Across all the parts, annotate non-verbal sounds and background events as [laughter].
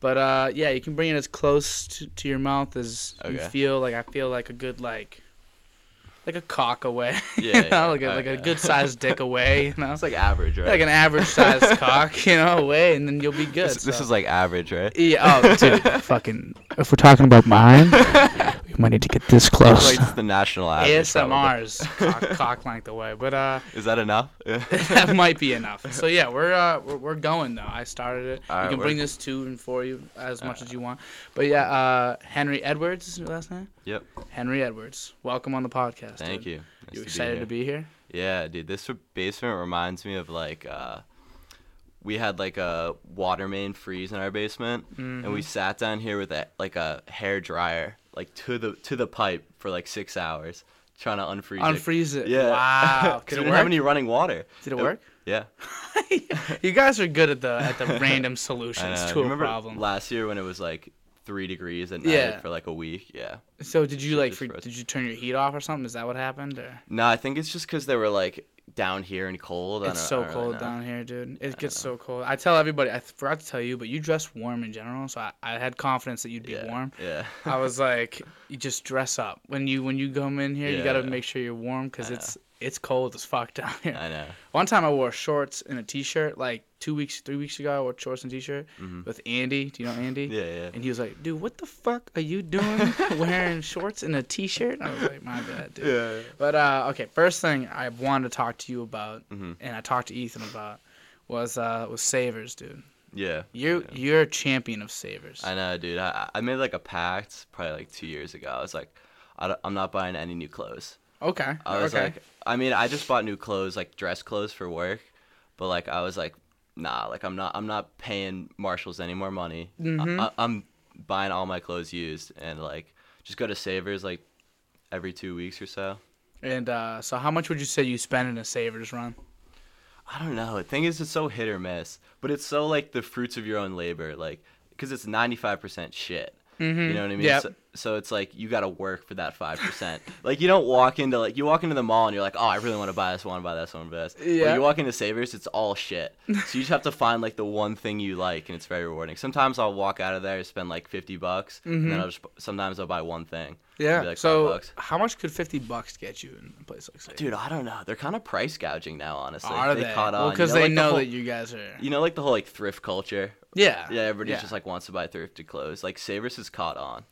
But uh, yeah, you can bring it as close to, to your mouth as you feel. Like I feel like a good like, like a cock away. Yeah, [laughs] you know, yeah. like a, like a good sized dick away. You know, It's like average, right? like an average sized [laughs] cock, you know, away, and then you'll be good. this, this is like average, right? yeah. Oh, dude, [laughs] fucking. If we're talking about mine, we might need to get this close. Like it's the national average. probably. ASMR's cock, [laughs] cock length away, but uh, Is that enough? [laughs] That might be enough. So yeah, we're uh, we're, we're going though. I started it. All you right, can bring this to and for you as much as you want. But yeah, uh, Henry Edwards is your last name. Yep. Henry Edwards, welcome on the podcast. Thank dude. you. Nice You to excited here. to be here? Yeah, dude, this basement reminds me of like uh we had like a water main freeze in our basement and Mm-hmm. we sat down here with a, like a hair dryer like to the to the pipe for like 6 hours trying to unfreeze it. Unfreeze it. Yeah. Wow. [laughs] 'Cause Did we it didn't have any running water. Did it work? Yeah. [laughs] you guys are good at the at the [laughs] random solutions to a remember problem. last year when it was like 3 degrees at night Yeah. for like a week? Yeah. So did you like for, did you turn your heat off or something? Is that what happened? Or? No, I think it's just cuz they were like down here and cold. It's so really cold know. down here, dude. It gets so cold. I tell everybody. I forgot to tell you, but you dress warm in general, so I, I had confidence that you'd be Yeah. warm. Yeah. I was [laughs] like, you just dress up when you when you come in here. You gotta Yeah. make sure you're warm because it's it's cold as fuck [laughs] down here. I know. One time I wore shorts and a t-shirt. Like two weeks, three weeks ago, I wore shorts and t-shirt Mhm. with Andy. Do you know Andy? Yeah, yeah. And he was like, "Dude, what the fuck are you doing [laughs] wearing shorts and a t-shirt?" I was like, "My bad, dude." Yeah. But uh, okay, first thing I wanted to talk to you about, Mhm. and I talked to Ethan about, was uh, was savers, dude. Yeah. You yeah. you're a champion of savers. I know, dude. I, I made like a pact probably like two years ago. I was like, I I'm not buying any new clothes. Okay. I was okay. like, I mean, I just bought new clothes, like dress clothes for work, but like I was like, nah, like I'm not, I'm not paying Marshalls any more money. Mhm. I, I'm buying all my clothes used and like just go to Savers like every two weeks or so. and uh, so how much would you say you spend in a savers run? I don't know. The thing is, it's so hit or miss, but it's so like the fruits of your own labor, like because it's 95% shit. Mm-hmm. You know what I mean? Yep. So, so it's like you got to work for that five percent. like you don't walk into like you walk into the mall and you're like, oh, I really want to buy this, to buy this, to buy this. Yeah. When you walk into Savers, it's all shit. [laughs] So you just have to find like the one thing you like, and it's very rewarding. Sometimes I'll walk out of there, spend like fifty bucks, and Mhm. then I'll just sometimes I'll buy one thing. Yeah. be like so bucks. how much could fifty bucks get you in a place like savers? Dude, I don't know. They're kind of price gouging now, honestly. are they? caught on. Well, You because know, they like, the know whole- that you guys are. You know, like the whole like thrift culture. Yeah. Yeah, everybody Yeah. just like wants to buy thrifted clothes. Like Savers has caught on.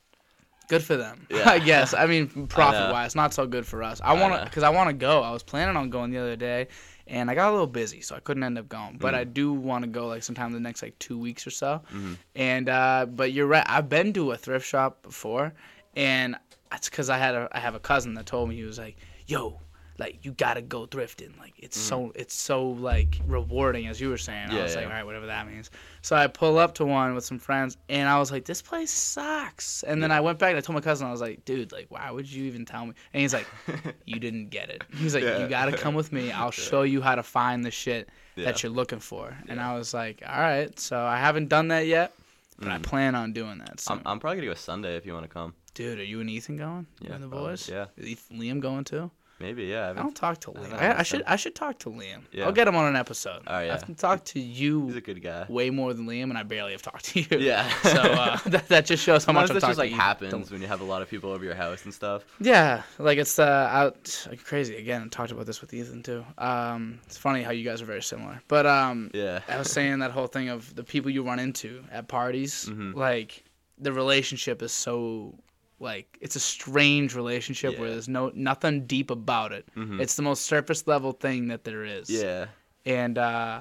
Good for them. [laughs] Yeah. I guess. I mean, [laughs] profit wise, not so good for us. I want to, because I want to go. I was planning on going the other day, and I got a little busy, so I couldn't end up going. But Mm. I do want to go like sometime in the next like two weeks or so. Mhm. And uh, but you're right. I've been to a thrift shop before, and that's because I had a I have a cousin that told me he was like, "Yo." Like you gotta go thrifting. Like it's so it's so like rewarding as you were saying. I Mm-hmm. Yeah, was like, all right, whatever that means. So I pull up to one with some friends, and I was like, "This place sucks." And then I went back and I told my cousin, I was like, "Dude, like, why would you even tell me?" And he's like, [laughs] "You didn't get it." He's like, Yeah. "You gotta come with me. I'll [laughs] show you how to find the shit Yeah. that you're looking for." And I was like, "All right." So I haven't done that yet, but I Mm. plan on doing that. Soon. I'm, I'm probably gonna go Sunday if you want to come. Dude, are you and Ethan going? Yeah, and the probably, boys? yeah. Is Liam going too? Maybe, yeah. I I don't talk to Liam. I, I should. I should talk to Liam. Yeah. I'll get him on an episode. Oh, yeah. I can talk to you He's a good guy. way more than Liam, and I barely have talked to you. Yeah. [laughs] so uh, [laughs] that, that just shows how much Sometimes I'm talking just like to you. happens when you have a lot of people over your house and stuff. Yeah, like it's uh, out like crazy. Again, I talked about this with Ethan too. Um, it's funny how you guys are very similar. But um, Yeah. I was saying that whole thing of the people you run into at parties, Mhm. like the relationship is so like it's a strange relationship where there's no nothing deep about it. Mhm. It's the most surface level thing that there is. Yeah. And uh,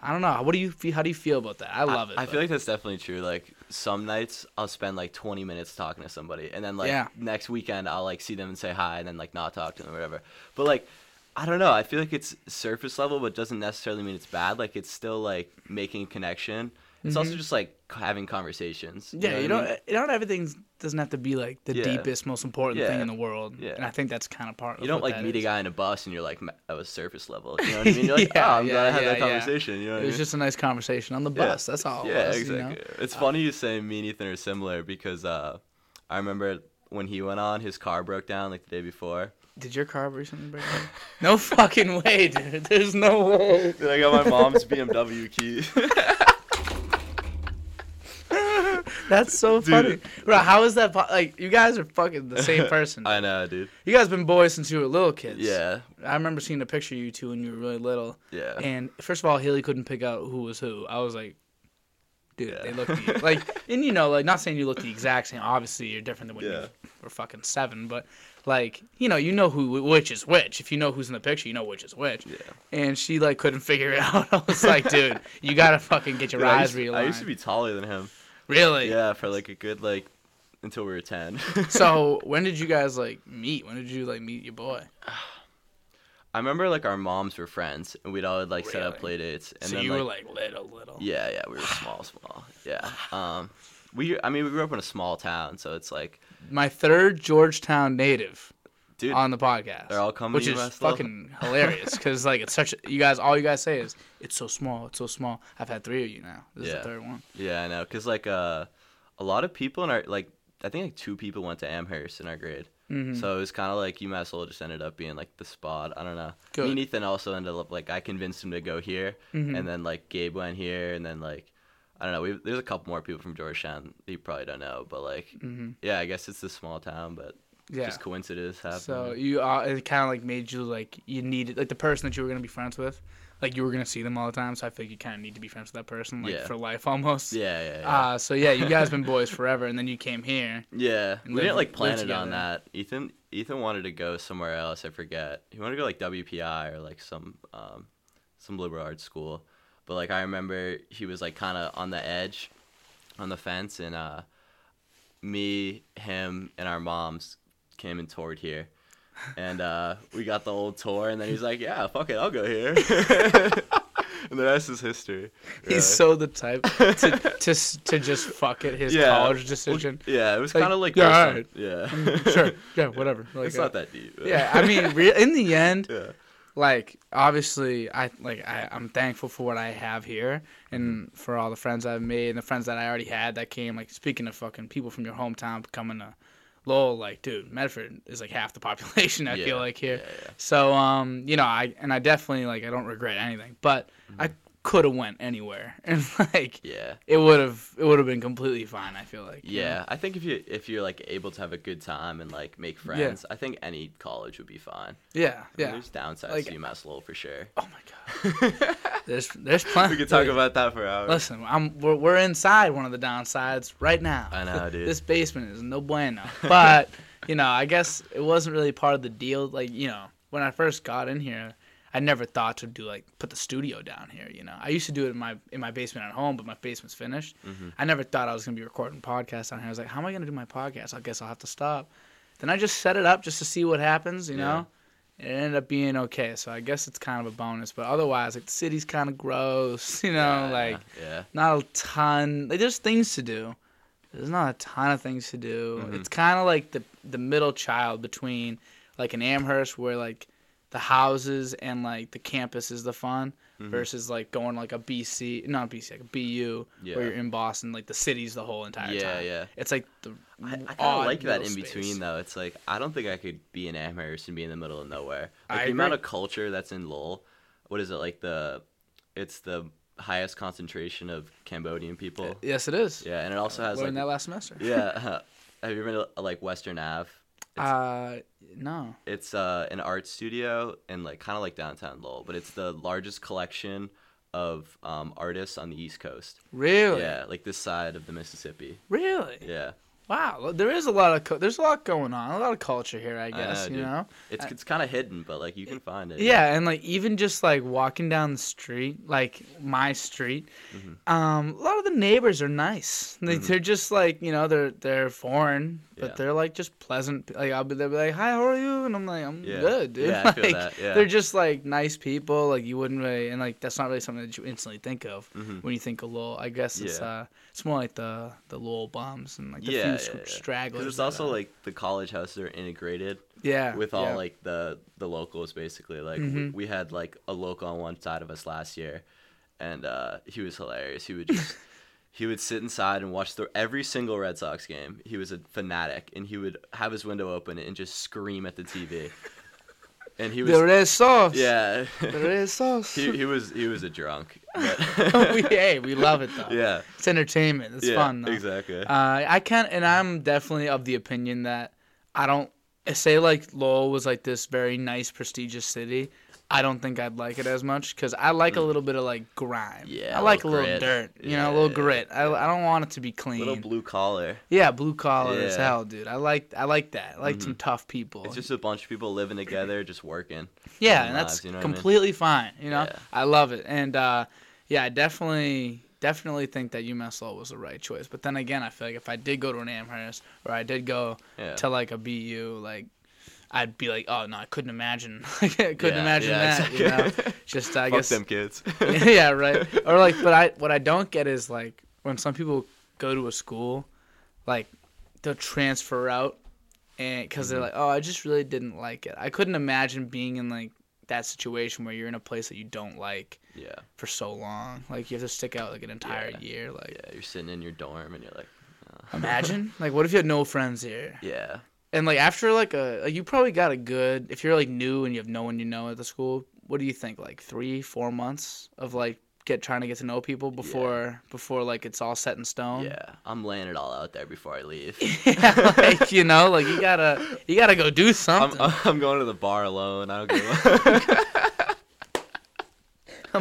I don't know. What do you feel? How do you feel about that? I love it. I but- feel like that's definitely true. Like some nights I'll spend like 20 minutes talking to somebody, and then like Yeah. next weekend I'll like see them and say hi, and then like not talk to them or whatever. But like I don't know. I feel like it's surface level, but doesn't necessarily mean it's bad. Like it's still like making a connection. It's also just like having conversations. Mm-hmm. Yeah, know you I don't. mean? You don't. Everything doesn't have to be like the Yeah. deepest, most important thing in the world. Yeah. And I think that's kind of part. Of it. You don't like meet a guy in a bus and you're like, "Ma- that was surface level. You know [laughs] what I mean? You're like, Yeah, oh, I'm yeah, glad I had that yeah. conversation. You know It I was mean? just a nice conversation on the Yeah. bus. That's all. It Yeah, was, exactly. You know? It's funny you say me and Ethan are similar because uh, I remember when he went on, his car broke down like the day before. Did your car recently break down? no fucking way, dude. There's no way. [laughs] Dude, I got my mom's BMW keys. [laughs] [laughs] That's so Dude. funny, bro. How is that? Po- like, you guys are fucking the same [laughs] person. I know, dude. you guys been boys since you were little kids. Yeah, I remember seeing a picture of you two when you were really little. yeah. And first of all, Haley couldn't pick out who was who. I was like, dude, Yeah. they look the, like, [laughs] and you know, like, not saying you look the exact same. Obviously, you're different than when Yeah. you were fucking seven, but like, you know, you know who which is which. If you know who's in the picture, you know which is which. Yeah. And she like couldn't figure it out. I was like, dude, you gotta fucking get your Dude, eyes realigned. I used to be taller than him. Really. Yeah, for like a good like until we were ten. [laughs] So when did you guys like meet? When did you like meet your boy? [sighs] I remember like our moms were friends, and we'd all like set up play dates. And so then you like, were like little, little. yeah, yeah, we were [sighs] small, small. Yeah. Um, we I mean we grew up in a small town, so it's like, My third Georgetown native dude, on the podcast. they're all coming which to is fucking hilarious because like it's such a, you guys all you guys say is it's so small it's so small i've had three of you now this is the third one Yeah, I know, cause like uh, a lot of people in our like I think like two people went to Amherst in our grade. Mhm. So it was kind of like you, UMass Lowell just ended up being like the spot. I don't know. Me Good. and Ethan also ended up like I convinced him to go here, Mhm. and then like Gabe went here, and then like I don't know. We there's a couple more people from Georgetown that you probably don't know, but like Mhm. yeah, I guess it's a small town, but yeah just coincidence happened. so you uh, it kind of like made you like you needed like the person that you were gonna be friends with like you were gonna see them all the time so i feel like you kind of need to be friends with that person like Yeah. for life almost yeah, yeah, yeah. uh so yeah you guys been [laughs] boys forever and then you came here yeah, we didn't like plan it on that. Ethan Ethan wanted to go somewhere else. I forget. He wanted to go like WPI or like some um some liberal arts school. But like I remember he was like kind of on the edge, on the fence, and uh, me, him, and our moms came and toured here, and uh, we got the old tour, and then he's like, "Yeah, fuck it, I'll go here," [laughs] and the rest is history. really. he's so the type to, to to just fuck it his Yeah. college Well, decision yeah, it was Like, kind of like yeah, alright. yeah. sure [laughs] yeah whatever like, it's uh, not that deep. yeah i mean [laughs] re- in the end yeah. like obviously i like I, i'm thankful for what i have here and for all the friends i've made and the friends that i already had that came like speaking of fucking people from your hometown coming to lowell like dude medford is like half the population i Yeah, feel like here. Yeah, yeah. so um you know i and i definitely like i don't regret anything but i could have went anywhere [laughs] and like. Yeah. it would have it would have been completely fine i feel like you know? Yeah, I think if you if you're like able to have a good time and like make friends, I think any college would be fine. yeah I mean, yeah There's downsides Like- to UMass Lowell for sure. oh my god there's there's plenty [laughs] we could talk about that for hours. Listen, I'm we're, we're inside one of the downsides right now. I know, dude. this basement is no bueno. But you know, I guess it wasn't really part of the deal. Like you know, when I first got in here, I never thought to do like put the studio down here. You know, I used to do it in my in my basement at home, but my basement's finished. Mm-hmm. I never thought I was gonna be recording podcasts down here. I was like, how am I gonna do my podcast? I guess I'll have to stop. Then I just set it up just to see what happens. You Yeah. know. It ended up being okay, so I guess it's kind of a bonus. But otherwise, like the city's kind of gross, [laughs] you know. Yeah, like yeah, not a ton. Like there's things to do. There's not a ton of things to do. Mhm. It's kind of like the the middle child between like an Amherst where like the houses and like the campus is the fun Mhm. versus like going like a BC, not BC, like a BU Yeah. where you're in Boston, like the city's the whole entire yeah, time. yeah. Yeah. It's like the I, I kind of like that in between space. though. It's like I don't think I could be in Amherst and be in the middle of nowhere. Like I the amount of culture that's in Lowell. What is it like the? It's the highest concentration of Cambodian people. Yes, it is. Yeah, and it also has Learned like that last semester. yeah. [laughs] Have you ever been to like Western Ave? Uh, no. it's uh, an art studio in like kind of like downtown Lowell, but it's the largest collection of um, artists on the East Coast. Really? Yeah, like this side of the Mississippi. Really? Yeah, Wow. There is a lot of co- there's a lot going on. A lot of culture here, I guess. know, you know. it's I- it's kind of hidden, but like you can find it. Yeah, and like even just like walking down the street, like my street, Mhm. um, a lot of the neighbors are nice. They, Mhm. They're just like you know they're they're foreign, but Yeah. they're like just pleasant. Like I'll be they'll be like, "Hi, how are you?" And I'm like, "I'm Yeah. good, dude." Yeah, I [laughs] feel that, yeah. They're just like nice people. Like you wouldn't really, and like that's not really something that you instantly think of Mhm. when you think of Lowell. I guess it's uh, it's more like the the Lowell bombs and like the few stragglers. Because it's also like the college houses are integrated yeah with all like the the locals basically. Like w- Mhm. we had like a local on one side of us last year, and uh, he was hilarious. He would just [laughs] he would sit inside and watch the every single Red Sox game. He was a fanatic, and he would have his window open and just scream at the TV. [laughs] And he was the red sauce. yeah. the red sauce. he, he was he was a drunk But [laughs] we, hey, we love it though. yeah, It's entertainment. It's yeah, fun. Though. exactly. Uh, I can't, and I'm definitely of the opinion that I don't say like Lowell was like this very nice, prestigious city. I don't think I'd like it as much because I like a little bit of like grime. Mm. Yeah, I like a little little dirt. You know, a little grit. I, I don't want it to be clean. A Little blue collar. yeah, blue collar as hell, dude. I like I like that. I like some tough people. It's just a bunch of people living together, just working. [clears throat] yeah, and that's lives, you know what I mean? completely fine. You know, Yeah. I love it, and uh, yeah, I definitely definitely think that UMass Lowell was the right choice. But then again, I feel like if I did go to an Amherst or I did go Yeah. to like a BU, like I'd be like, oh no, I couldn't imagine. [laughs] I couldn't Yeah, imagine yeah, that. You know, [laughs] just I guess. them kids. [laughs] yeah, right. Or like, but I what I don't get is like when some people go to a school, like they'll transfer out, and because Mm-hmm. they're like, oh, I just really didn't like it. I couldn't imagine being in like that situation where you're in a place that you don't like yeah. for so long. Like you have to stick out like an entire Yeah. year. Like Yeah, you're sitting in your dorm and you're like, uh, imagine, like what if you had no friends here? yeah, And like after like a like, you probably got a good if you're like new and you have no one you know at the school. What do you think? Like three, four months of like get trying to get to know people before before like it's all set in stone. yeah. I'm laying it all out there before I leave. [laughs] yeah, like you know, like you gotta you gotta go do something. I'm, [laughs] I'm going to the bar alone. I don't give [laughs]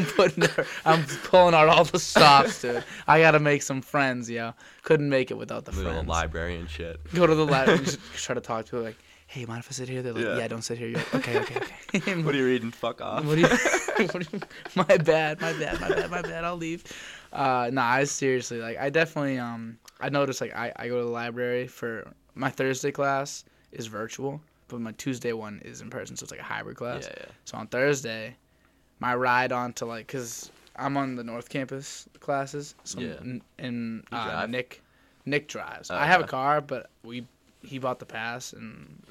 a. putting I'm pulling out all the stops, dude. I gotta make some friends, yo. Couldn't make it without the Little friends. library and shit. Go to the library, [laughs] just try to talk to people like, hey, mind if I sit here? They're like, yeah, Yeah. don't sit here. You're like, okay, okay, okay. [laughs] What are you reading? Fuck off. What do you, [laughs] what do you, my bad, my bad, my bad, my bad. I'll leave. Uh, nah, I seriously like. I definitely um. I noticed like I, I go to the library for my Thursday class is virtual, but my Tuesday one is in person, so it's like a hybrid class. yeah, yeah. So on Thursday, my ride on to like, cause I'm on the North Campus classes. So Yeah. n- and uh? Nick, Nick drives. Oh, I have a car, but we he bought the pass, and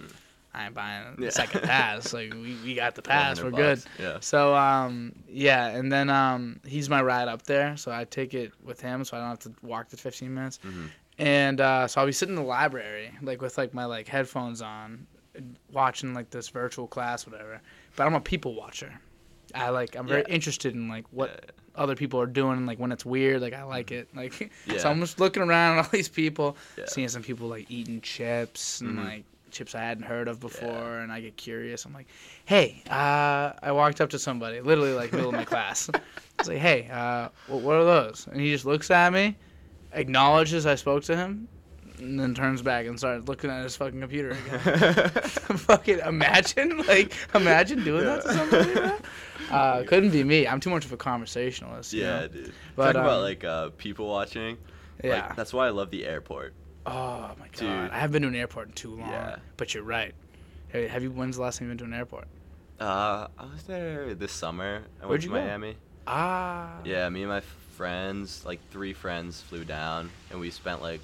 I ain't buying the Yeah. second [laughs] pass. Like we, we got the pass, we're 100 good. Yeah. So um yeah, and then um he's my ride up there, so I take it with him, so I don't have to walk the 15 minutes. Mhm. And uh, so I'll be sitting in the library, like with like my like headphones on, watching like this virtual class, whatever. But I'm a people watcher. I like I'm very Yeah. interested in like what Yeah. other people are doing, like when it's weird, like I like it. Like [laughs] so I'm just looking around at all these people, Yeah. seeing some people like eating chips and Mhm. like chips I hadn't heard of before, and I get curious. I'm like, hey, uh, I walked up to somebody, literally like middle of my class. [laughs] I was like, hey, uh, what, what are those? And he just looks at me, acknowledges I spoke to him, and then turns back and starts looking at his fucking computer again. [laughs] fucking imagine, like, imagine doing that to Yeah. somebody. Uh, couldn't be me. I'm too much of a conversationalist. you yeah, know? dude. But, Talk about um, like uh, people watching. Yeah. Like, that's why I love the airport. Oh my god, Dude. I haven't been to an airport in too long. Yeah. But you're right. Hey, have you? When's the last time you've been to an airport? Uh, I was there this summer. I Where'd went you to go? Miami. Ah. Yeah, me and my friends, like three friends, flew down, and we spent like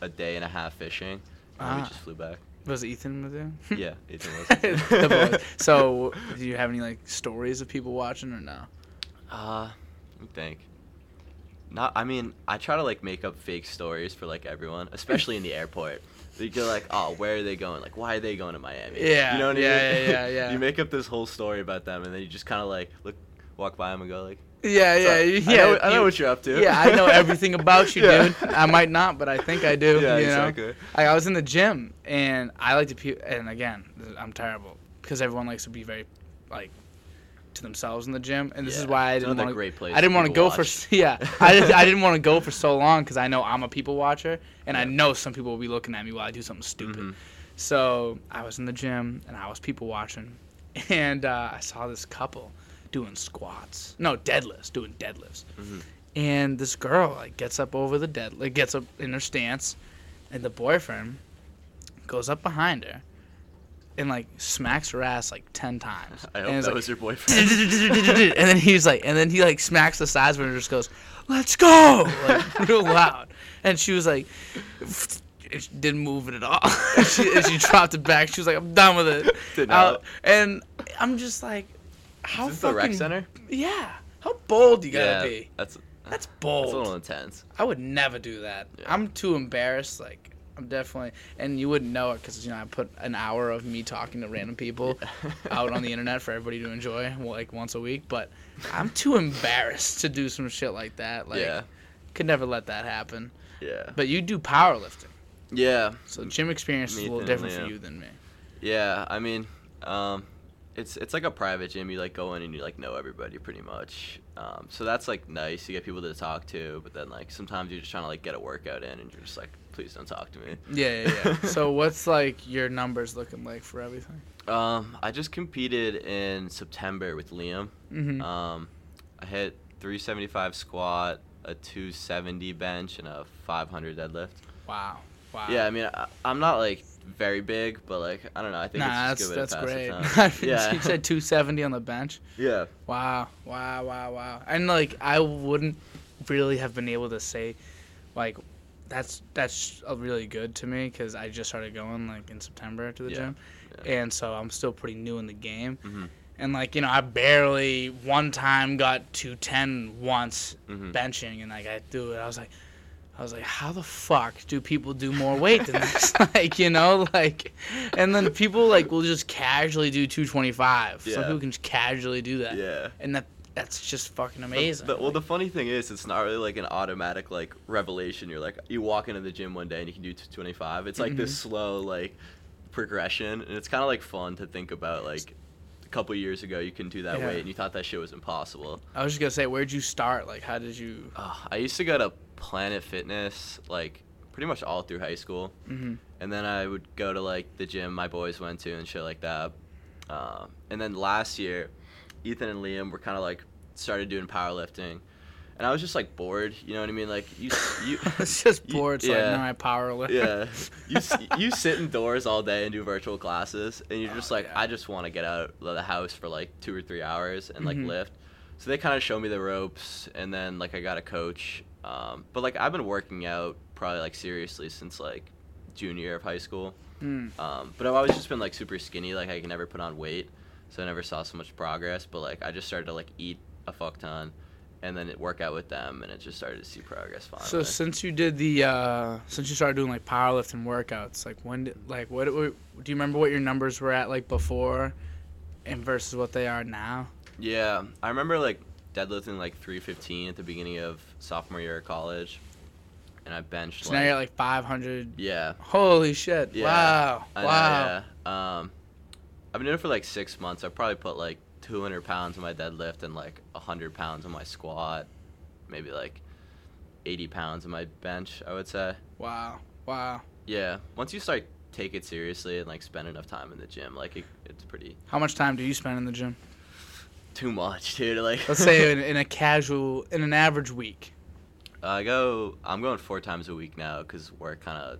a day and a half fishing, and then we Ah. just flew back. Was Ethan with you? [laughs] Yeah, [laughs] Ethan was. [laughs] The boys. So, do you have any like stories of people watching or no? Uh, let me think. Not. I mean, I try to like make up fake stories for like everyone, especially in the airport. You go like, oh, where are they going? Like, why are they going to Miami? Yeah, You know what yeah, I mean? yeah, yeah, yeah. you make up this whole story about them, and then you just kind of like look, walk by them and go like, Yeah, yeah, "So, yeah. I know, I know you- what you're up to. Yeah, I know [laughs] everything about you, Yeah. dude. I might not, but I think I do. [laughs] Yeah, you know? exactly. I, I was in the gym, and I like to pu- and again, I'm terrible because everyone likes to be very, like, to themselves in the gym, and this is why I didn't want to. great place I didn't want to go to for watch. yeah. [laughs] I didn't, I didn't want to go for so long because I know I'm a people watcher, and I know some people will be looking at me while I do something stupid. Mhm. So I was in the gym and I was people watching, and uh, I saw this couple doing squats. No, deadlifts, doing deadlifts. Mhm. And this girl like gets up over the dead, like gets up in her stance, and the boyfriend goes up behind her, and like smacks her ass like ten times. [laughs] I and hope it's that like, was your boyfriend. [laughs] and then he's like, and then he like smacks the sides of her and just goes, "Let's go!" like [laughs] real loud. And she was like, she didn't move it at all. she, and she dropped it back. She was like, "I'm done with it." Uh, and I'm just like, how Is this the rec fucking center? yeah, how bold you gotta yeah, be. that's That's that's bold. a little intense. I would never do that. Yeah. I'm too embarrassed. Like I'm definitely, and you wouldn't know it because you know I put an hour of me talking to random people [laughs] out on the internet for everybody to enjoy, like once a week. But [laughs] I'm too embarrassed to do some shit like that. Like, yeah. could never let that happen. Yeah. But you do powerlifting, Yeah. so gym experience is a little different yeah. for you than me. Yeah. I mean, um, it's it's like a private gym. You like go in and you like know everybody pretty much. Um, so that's like nice. You get people to talk to, but then like sometimes you're just trying to like get a workout in, and you're just like, please don't talk to me. Yeah, yeah. yeah. [laughs] so what's like your numbers looking like for everything? Um, I just competed in September with Liam. Mm-hmm. Um, I hit 375 squat, a 270 bench, and a 500 deadlift. wow. Wow. Yeah, I mean, I, I'm not like very big, but like I don't know. I think Nah, it's just that's good that's great. [laughs] yeah. you said 270 on the bench. yeah, Wow, wow, wow, wow. And like I wouldn't really have been able to say like that's that's really good to me cuz I just started going like in September to the Yeah, gym. yeah. And so I'm still pretty new in the game. Mhm. And like, you know, I barely one time got 210 once Mhm. benching and like I do it. I was like I was like, how the fuck do people do more weight than this? [laughs] like, you know, like, and then people like will just casually do 225. Some Yeah. people can just casually do that yeah. and that that's just fucking The- amazing. The, well, the funny thing is, it's not really like an automatic like revelation. You're like, you walk into the gym one day and you can do 225. It's like this Mm-hmm. slow like progression, and it's kind of like fun to think about. Like a couple years ago, you couldn't do that Yeah. weight, and you thought that shit was impossible. I was just gonna say, where'd you start? Like, how did you? Uh, I used to go to Planet Fitness like pretty much all through high school. hmm and then I would go to like the gym my boys went to and shit like that. Um, and then last year, Ethan and Liam were kind of like started doing powerlifting, and I was just like bored. You know what I mean? Like you, [laughs] you, I was just you- bored, so yeah. I know I power yeah. [laughs] You you sit indoors all day and do virtual classes, and you're just Oh, like, yeah. I just want to get out of the house for like two or three hours and like Mhm. lift. So they kind of show me the ropes, and then like I got a coach. Um, but like I've been working out probably like seriously since like junior year of high school. Mm. Um, but I've always just been like super skinny. Like I can never put on weight, so I never saw so much progress. But like I just started to like eat a fuck ton, and then it work out with them, and it just started to see progress finally. So since you did the, uh, since you started doing like powerlifting workouts, like when, did, like what, what, do you remember what your numbers were at like before, and versus what they are now? yeah, I remember like deadlifting like 315 at the beginning of sophomore year of college, and I benched So like now you're at like 500. yeah, Holy shit! Yeah. Wow! I know, wow! yeah. Um, I've been doing it for like six months. I probably put like 200 pounds on my deadlift and like 100 pounds on my squat, maybe like 80 pounds on my bench. I would say. Wow! Wow! Yeah, once you start take it seriously and like spend enough time in the gym, like it, it's pretty How much time do you spend in the gym? Too much, dude. Like Let's say [laughs] in, in a casual, in an average week. I go, I'm going four times a week now because work kind of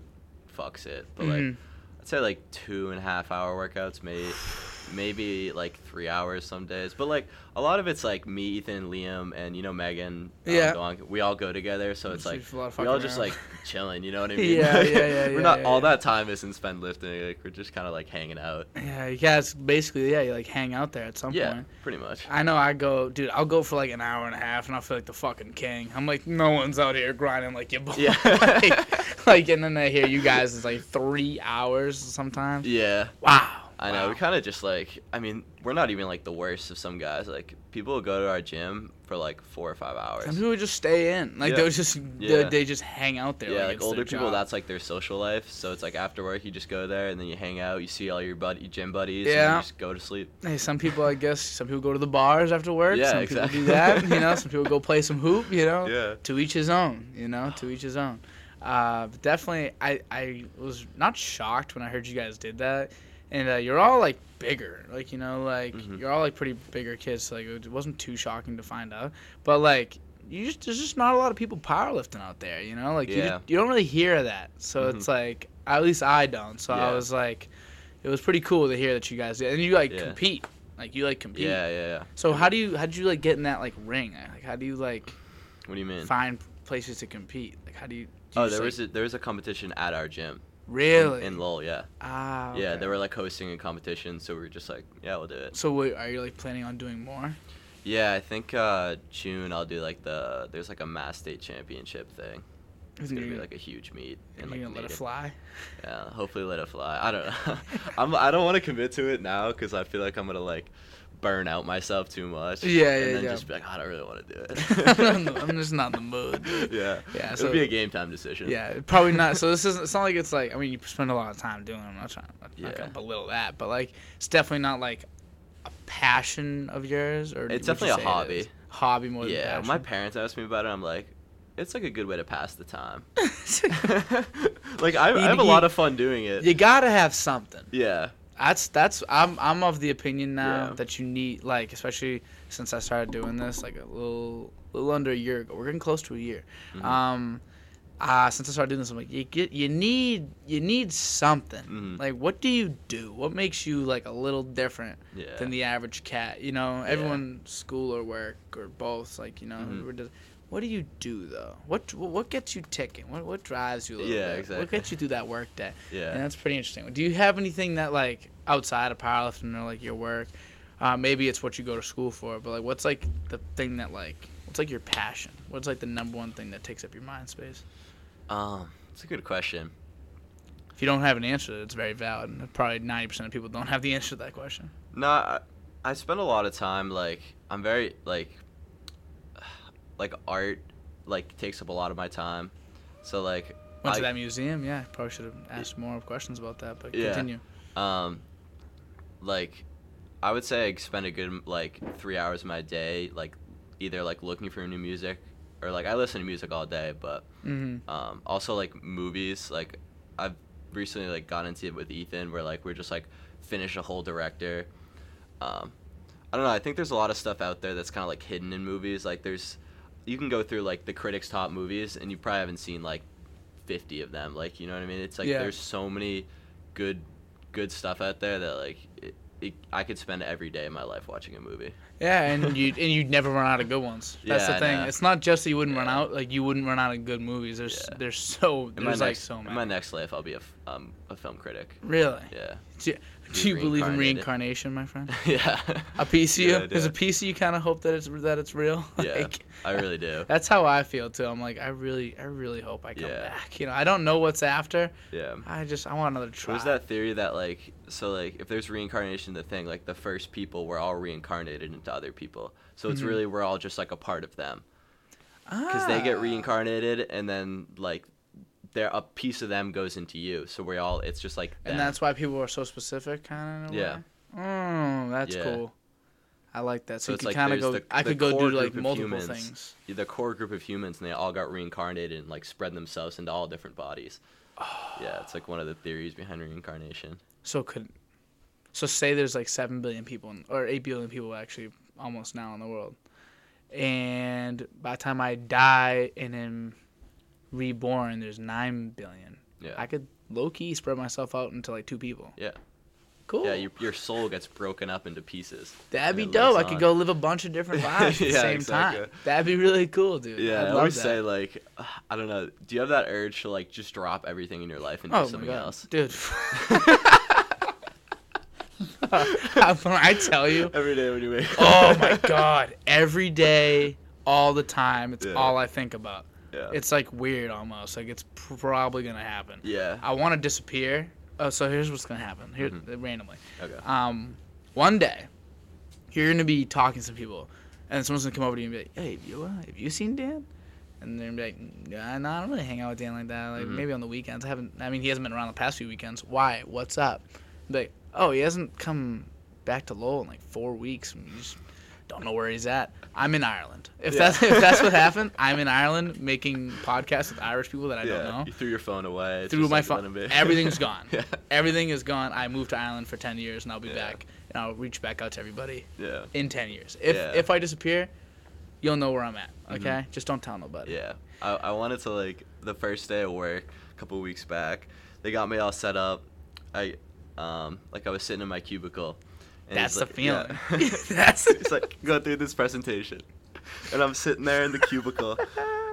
fucks it. But like, Mhm. I'd say like two and a half hour workouts, maybe [sighs] [sighs] [sighs] maybe like three hours some days. But like a lot of it's like me, Ethan, Liam, and you know Megan. um, Yeah. going- we all go together, so it's So like there's a lot of we all just like [laughs] chilling. You know what I mean? Yeah, [laughs] yeah, yeah, we're yeah, not yeah, all yeah. that time isn't spent lifting. Like we're just kind of like hanging out. Yeah, you guys basically, yeah, you like hang out there at some Yeah, point. pretty much. I know I go, dude, I'll go for like an hour and a half and I'll feel like the fucking king. I'm like, no one's out here grinding like boy. Yeah. [laughs] like, like, and then I hear you guys is like three hours sometimes. Yeah. Wow. I know. We kind of just like, I mean, we're not even like the worst of some guys. Like, people will go to our gym for like four or five hours. Some people would just stay in. Like, Yeah. they'll just, Yeah. they, they just hang out there. yeah, like, like older people, job. that's like their social life. So it's like after work, you just go there and then you hang out. You see all your buddy, gym buddies, and Yeah. you just go to sleep. Hey, some people, I guess, some people go to the bars after work. Yeah, some exactly. people do that. You know, some [laughs] people go play some hoop. You know, Yeah. to each his own. You know, to each his own. Uh, but definitely, I I was not shocked when I heard you guys did that, and uh, you're all like bigger, like you know, like Mhm. you're all like pretty bigger kids. So, like it wasn't too shocking to find out, but like. You just, there's just not a lot of people powerlifting out there, you know. Like you, just, you don't really hear that, so Mhm. it's like at least I don't. So I was like, it was pretty cool to hear that you guys did, and you like Yeah. compete, like you like compete. Yeah, yeah, yeah. So how do you how did you like get in that like ring? Like how do you like What do you mean? find places to compete? Like how do you? Do Oh, you there just, was a, there was a competition at our gym. In- really In, Lowell, yeah. ah Yeah, they were like hosting a competition, so we were just like, yeah, we'll do it. So wait, are you like planning on doing more? Yeah, I think uh, June I'll do like the there's like a mass state championship thing. It's gonna be like a huge meet. And, like, gonna let it fly. Yeah, hopefully let it fly. I don't [laughs] know. [laughs] I'm I don't want to commit to it now because I feel like I'm gonna like burn out myself too much. Yeah, and yeah, then yeah. just be like, I don't really want to do it. [laughs] I'm just not [laughs] in the mood. dude. yeah. Yeah, It'll be a game time decision. Yeah, probably not. So this [laughs] isn't. It's not like it's like. I mean, you spend a lot of time doing. it. I'm not trying. I'm not Yeah. gonna belittle that, but like, it's definitely not like a passion of yours, or It's definitely a it hobby. Hobby more Yeah. My parents asked me about it. I'm like, it's like a good way to pass the time. like I, I have a lot of fun doing it. you gotta have something. Yeah. That's that's. I'm I'm of the opinion now Yeah. that you need like, especially since I started doing this like a little little under a year ago. We're getting close to a year. Mhm. Um, uh, since I started doing this, I'm like, you get you need you need something. Mhm. Like, what do you do? What makes you like a little different? Yeah. than the average cat. You know, everyone school or work or both. Like you know, Mhm. we're what do you do though? What what gets you ticking? What what drives you a little Yeah, bit? exactly. What gets you through that work day? Yeah. And that's pretty interesting. Do you have anything that like outside of powerlifting or like your work? Uh, maybe it's what you go to school for, but like, what's like the thing that like, what's like your passion? What's like the number one thing that takes up your mind space? Um, it's a good question. If you don't have an answer, it's very valid. And probably ninety percent of people don't have the answer to that question. No, I, I spend a lot of time like I'm very like [sighs] like art like takes up a lot of my time. So like Went to I- that museum, yeah. Probably should have asked more questions about that, but Yeah. continue. um like I would say I spend a good like 3 hours of my day like either like looking for new music or like I listen to music all day, but Mm-hmm. um also like movies like I've recently like got into it with Ethan where like we're just like finish a whole director. Um I don't know, I think there's a lot of stuff out there that's kind of like hidden in movies. Like there's you can go through like the critics top movies and you probably haven't seen like 50 of them. Like, you know what I mean? It's like Yeah. there's so many good good stuff out there that like it, it, I could spend every day of my life watching a movie. Yeah, and you and you'd never run out of good ones. That's Yeah, the thing. It's not just that you wouldn't run out; like you wouldn't run out of good movies. There's Yeah. there's so there's like next so in my next life I'll be a um a film critic. really? Yeah. Do, you believe in reincarnation, my friend? [laughs] yeah. A piece of you? Yeah, There's a piece of you kind of hope that it's that it's real. [laughs] Yeah. Like, I really do. [laughs] That's how I feel too. I'm like, I really, I really hope I come Yeah. back. You know, I don't know what's after. Yeah. I just, I want another try. There's that theory that like so like if there's reincarnation the thing like the first people were all reincarnated into other people. So it's Mhm. really we're all just like a part of them because they get Ah. reincarnated and then like there a piece of them goes into you. So we all it's just like And that's why people are so specific, kind of. Yeah. Oh, that's Yeah. cool. I like that. So, So you could like kind of go. the- I could go do like multiple humans. things. the core group of humans and they all got reincarnated and like spread themselves into all different bodies. [sighs] Yeah, it's like one of the theories behind reincarnation. So could, so say there's like seven billion people, in, or eight billion people actually, almost now in the world, and by the time I die and am reborn, there's nine billion. Yeah. I could low key spread myself out into like two people. Yeah. Cool. Yeah, your, your soul gets broken up into pieces. That'd be dope. I could go live a bunch of different [laughs] lives at the same exactly. time. That'd be really cool, dude. Yeah, I'd I always that. say like, [sighs] I don't know. Do you have that urge to like just drop everything in your life and do oh my something else? dude. [laughs] [laughs] I tell you, Every day when you wake. oh my god, every day, all the time, it's Yeah. all I think about. Yeah. It's like weird almost. Like it's probably gonna happen. yeah. I want to disappear. Oh, so here's what's gonna happen. Here, Mhm. randomly. Okay. Um, one day, you're gonna be talking to some people, and someone's gonna come over to you and be like, "Hey, have you, uh, have you seen Dan?" And they're gonna be like, "Yeah, no, I don't really hang out with Dan like that. Like Mhm. maybe on the weekends. I haven't. I mean, he hasn't been around the past few weekends. Why? What's up?" Be like, "Oh, he hasn't come back to Lowell in like four weeks. And you just don't know where he's at. I'm in Ireland. If Yeah. that's if that's what [laughs] happened, I'm in Ireland making podcasts with Irish people that I yeah. don't know." You threw your phone away. Just my like, phone. Everything's gone. [laughs] yeah. Everything is gone. I moved to Ireland for ten years, and I'll be back, and I'll reach back out to everybody Yeah. in ten years. If if I disappear, you'll know where I'm at. Mhm. Okay, just don't tell nobody. Yeah. I, I wanted to like the first day of work a couple weeks back. They got me all set up. I um like I was sitting in my cubicle. And That's the like- feeling. yeah. [laughs] That's- it's like go through this presentation, and I'm sitting there in the cubicle,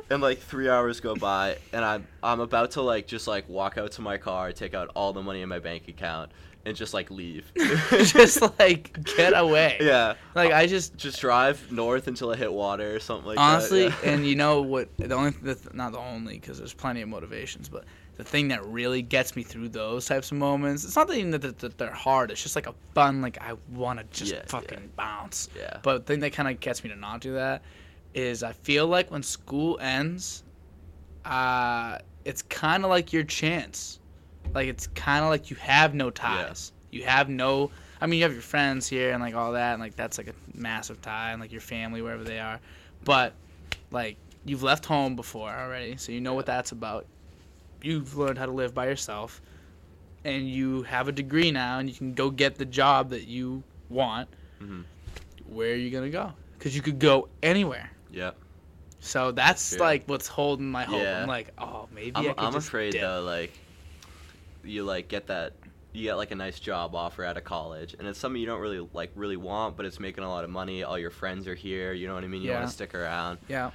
and like three hours go by, and I'm I'm about to like just like walk out to my car, take out all the money in my bank account, and just like leave. [laughs] just like get away. yeah. Like I just Just drive north until I hit water or something like honestly, that. yeah. and you know what? The only, the, not the only, because there's plenty of motivations, but the thing that really gets me through those types of moments, it's not that even that they're, that they're hard. It's just like a fun, like I want to just Yeah, fucking yeah. bounce. yeah. But the thing that kind of gets me to not do that is I feel like when school ends, uh, it's kind of like your chance. Like it's kind of like you have no ties. You have no. I mean, you have your friends here and like all that, and like that's like a massive tie, and like your family wherever they are. But like you've left home before already, so you know what that's about. You've learned how to live by yourself, and you have a degree now, and you can go get the job that you want. Mhm. Where are you gonna go? Because you could go anywhere. Yep. So that's True. like what's holding my hope. Yeah. I'm like, oh, maybe I I'm, I'm just afraid dip. though, like you like get that you get like a nice job offer out of college, and it's something you don't really like really want, but it's making a lot of money. All your friends are here. You know what I mean? You want Yeah. to stick around. Yeah.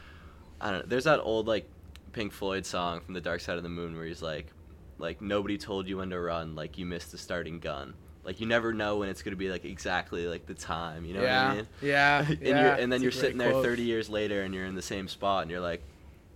I don't know. There's that old like Pink Floyd song from The Dark Side of the Moon where he's like, like nobody told you when to run. Like you missed the starting gun. Like you never know when it's gonna be like exactly like the time. You know yeah. what I mean? Yeah. [laughs] and, yeah. you're, and then It's you're sitting there quote. 30 years later, and you're in the same spot, and you're like,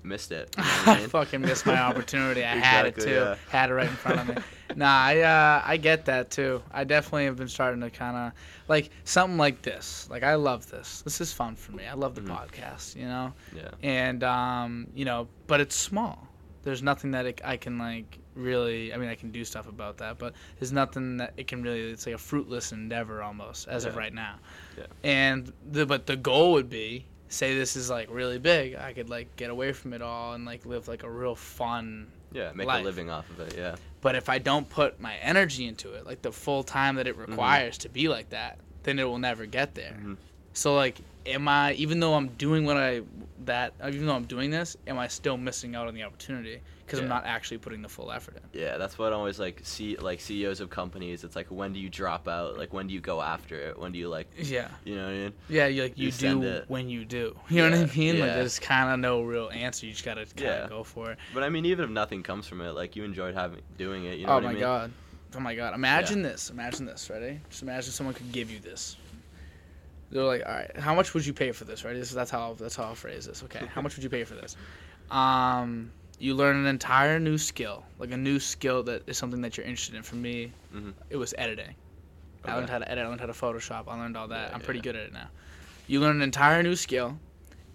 missed it. You know [laughs] I mean? fucking missed my opportunity. I [laughs] had it too. yeah. Had it right in front of me. [laughs] nah, I uh, I get that too. I definitely have been starting to kind of like something like this. Like I love this. This is fun for me. I love the Mhm. podcast. You know, yeah. and um, you know, but it's small. There's nothing that it, I can like really. I mean, I can do stuff about that, but there's nothing that it can really. It's like a fruitless endeavor almost as of right now. Yeah. And the but the goal would be say this is like really big. I could like get away from it all and like live like a real fun. Yeah, make life. a living off of it. Yeah. But if I don't put my energy into it, like the full time that it Mm-hmm. requires to be like that, then it will never get there. Mhm. So like, am I even though I'm doing what I that even though I'm doing this, am I still missing out on the opportunity because I'm not actually putting the full effort in? Yeah, that's what I always like see like CEOs of companies. It's like when do you drop out? Like when do you go after it? When do you like Yeah, you know what I mean? yeah. You like you, You do it. when you do. You know what I Yeah, mean? Like yeah. there's kind of no real answer. You just gotta kind of Yeah. go for it. But I mean, even if nothing comes from it, like you enjoyed having doing it. You know oh what my I mean? god. Oh my god. Imagine this. Imagine this. Ready? Just imagine someone could give you this. They're like, all right, how much would you pay for this? Right? This, that's how that's how I'll phrase this. Okay, how much would you pay for this? Um, you learn an entire new skill, like a new skill that is something that you're interested in. For me, Mhm. it was editing. I learned how to edit. I learned how to Photoshop. I learned all that. Yeah, I'm pretty yeah. good at it now. You learn an entire new skill,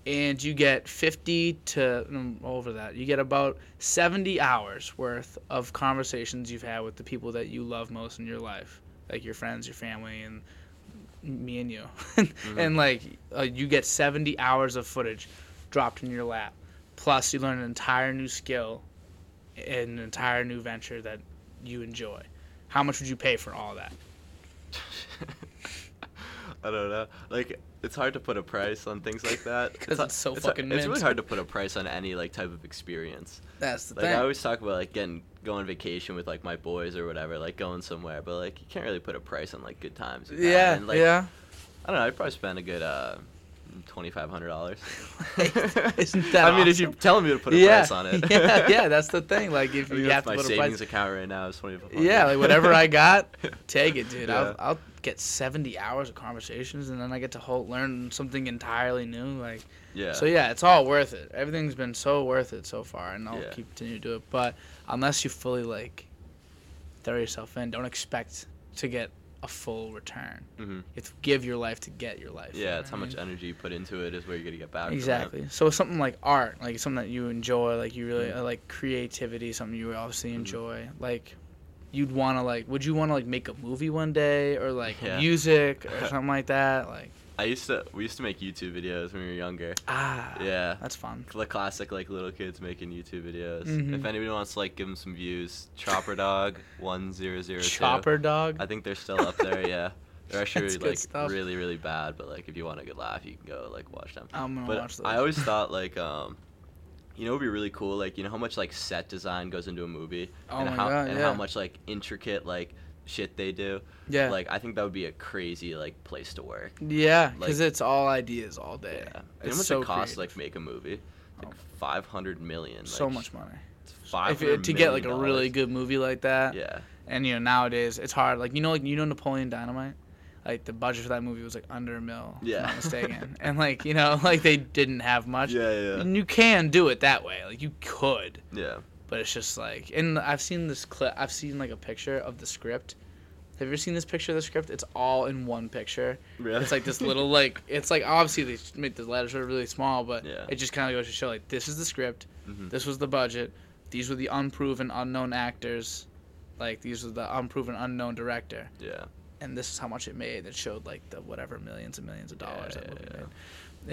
and you get 50 to over that. You get about 70 hours worth of conversations you've had with the people that you love most in your life, like your friends, your family, and me and you. [laughs] And like, uh, you get 70 hours of footage dropped in your lap. Plus, you learn an entire new skill, and an entire new venture that you enjoy. How much would you pay for all that? [laughs] I don't know. Like it's hard to put a price on things like that [laughs] 'Cause ha- it's so It's fucking really mint. hard to put a price on any like type of experience. That's the thing. Like thing. I always talk about like getting going vacation with like my boys or whatever, like going somewhere, but like you can't really put a price on like good times. you've yeah, And, like, yeah. I don't know. I'd probably spend a good uh, twenty five hundred dollars. [laughs] Isn't that I mean, if you're telling me to put a yeah, price on it. [laughs] yeah, yeah. That's the thing. Like if [laughs] I mean, you have to my put a savings price. account right now is twenty five hundred. Yeah, like whatever I got, take it, dude. Yeah. I'll, I'll get 70 hours of conversations, and then I get to whole, learn something entirely new. Like Yeah. so, yeah, it's all worth it. Everything's been so worth it so far, and I'll Yeah. keep continue to do it. But unless you fully like throw yourself in, don't expect to get a full return. hmm You have to give your life to get your life. Yeah, it's how much energy you put into it is where you're gonna get back. Exactly. So something like art, like something that you enjoy, like you really Mhm. uh, like creativity, something you obviously Mhm. enjoy. Like you'd want to like, would you want to like make a movie one day or like Yeah. music or [laughs] something like that? Like I used to. We used to make YouTube videos when we were younger. ah, Yeah. that's fun. The classic like little kids making YouTube videos. Mhm. If anybody wants to like give them some views, Chopper Dog one zero zero two. Chopper dog. I think they're still up there. Yeah, [laughs] they're actually like stuff. really really bad. But like if you want a good laugh, you can go like watch them. I'm gonna But watch those. I always thought [laughs] like um, you know, it'd be really cool. Like you know how much like set design goes into a movie, Oh and my how God, and yeah. how much like intricate like shit they do. Yeah, Like I think that would be a crazy like place to work. yeah, like- because it's all ideas all day. Yeah. It's how much so it costs creative. like make a movie? Like Oh. five hundred million. so much money. Five If it, to get like a really good movie like that, Yeah. And you know nowadays it's hard. Like you know like you know Napoleon Dynamite, like the budget for that movie was like under a mil. If Yeah. I'm not mistaken. [laughs] and like you know [laughs] like they didn't have much. Yeah, yeah. And you can do it that way. Like you could, Yeah. but it's just like and I've seen this clip. I've seen like a picture of the script. Have you ever seen this picture of the script? It's all in one picture. Really? It's like this little [laughs] like it's like obviously they make the letters really small, but Yeah. it just kind of goes to show like this is the script, Mhm. this was the budget, these were the unproven unknown actors, like these were the unproven unknown director, Yeah. and this is how much it made. It showed like the whatever millions and millions of dollars that Yeah, movie yeah, made.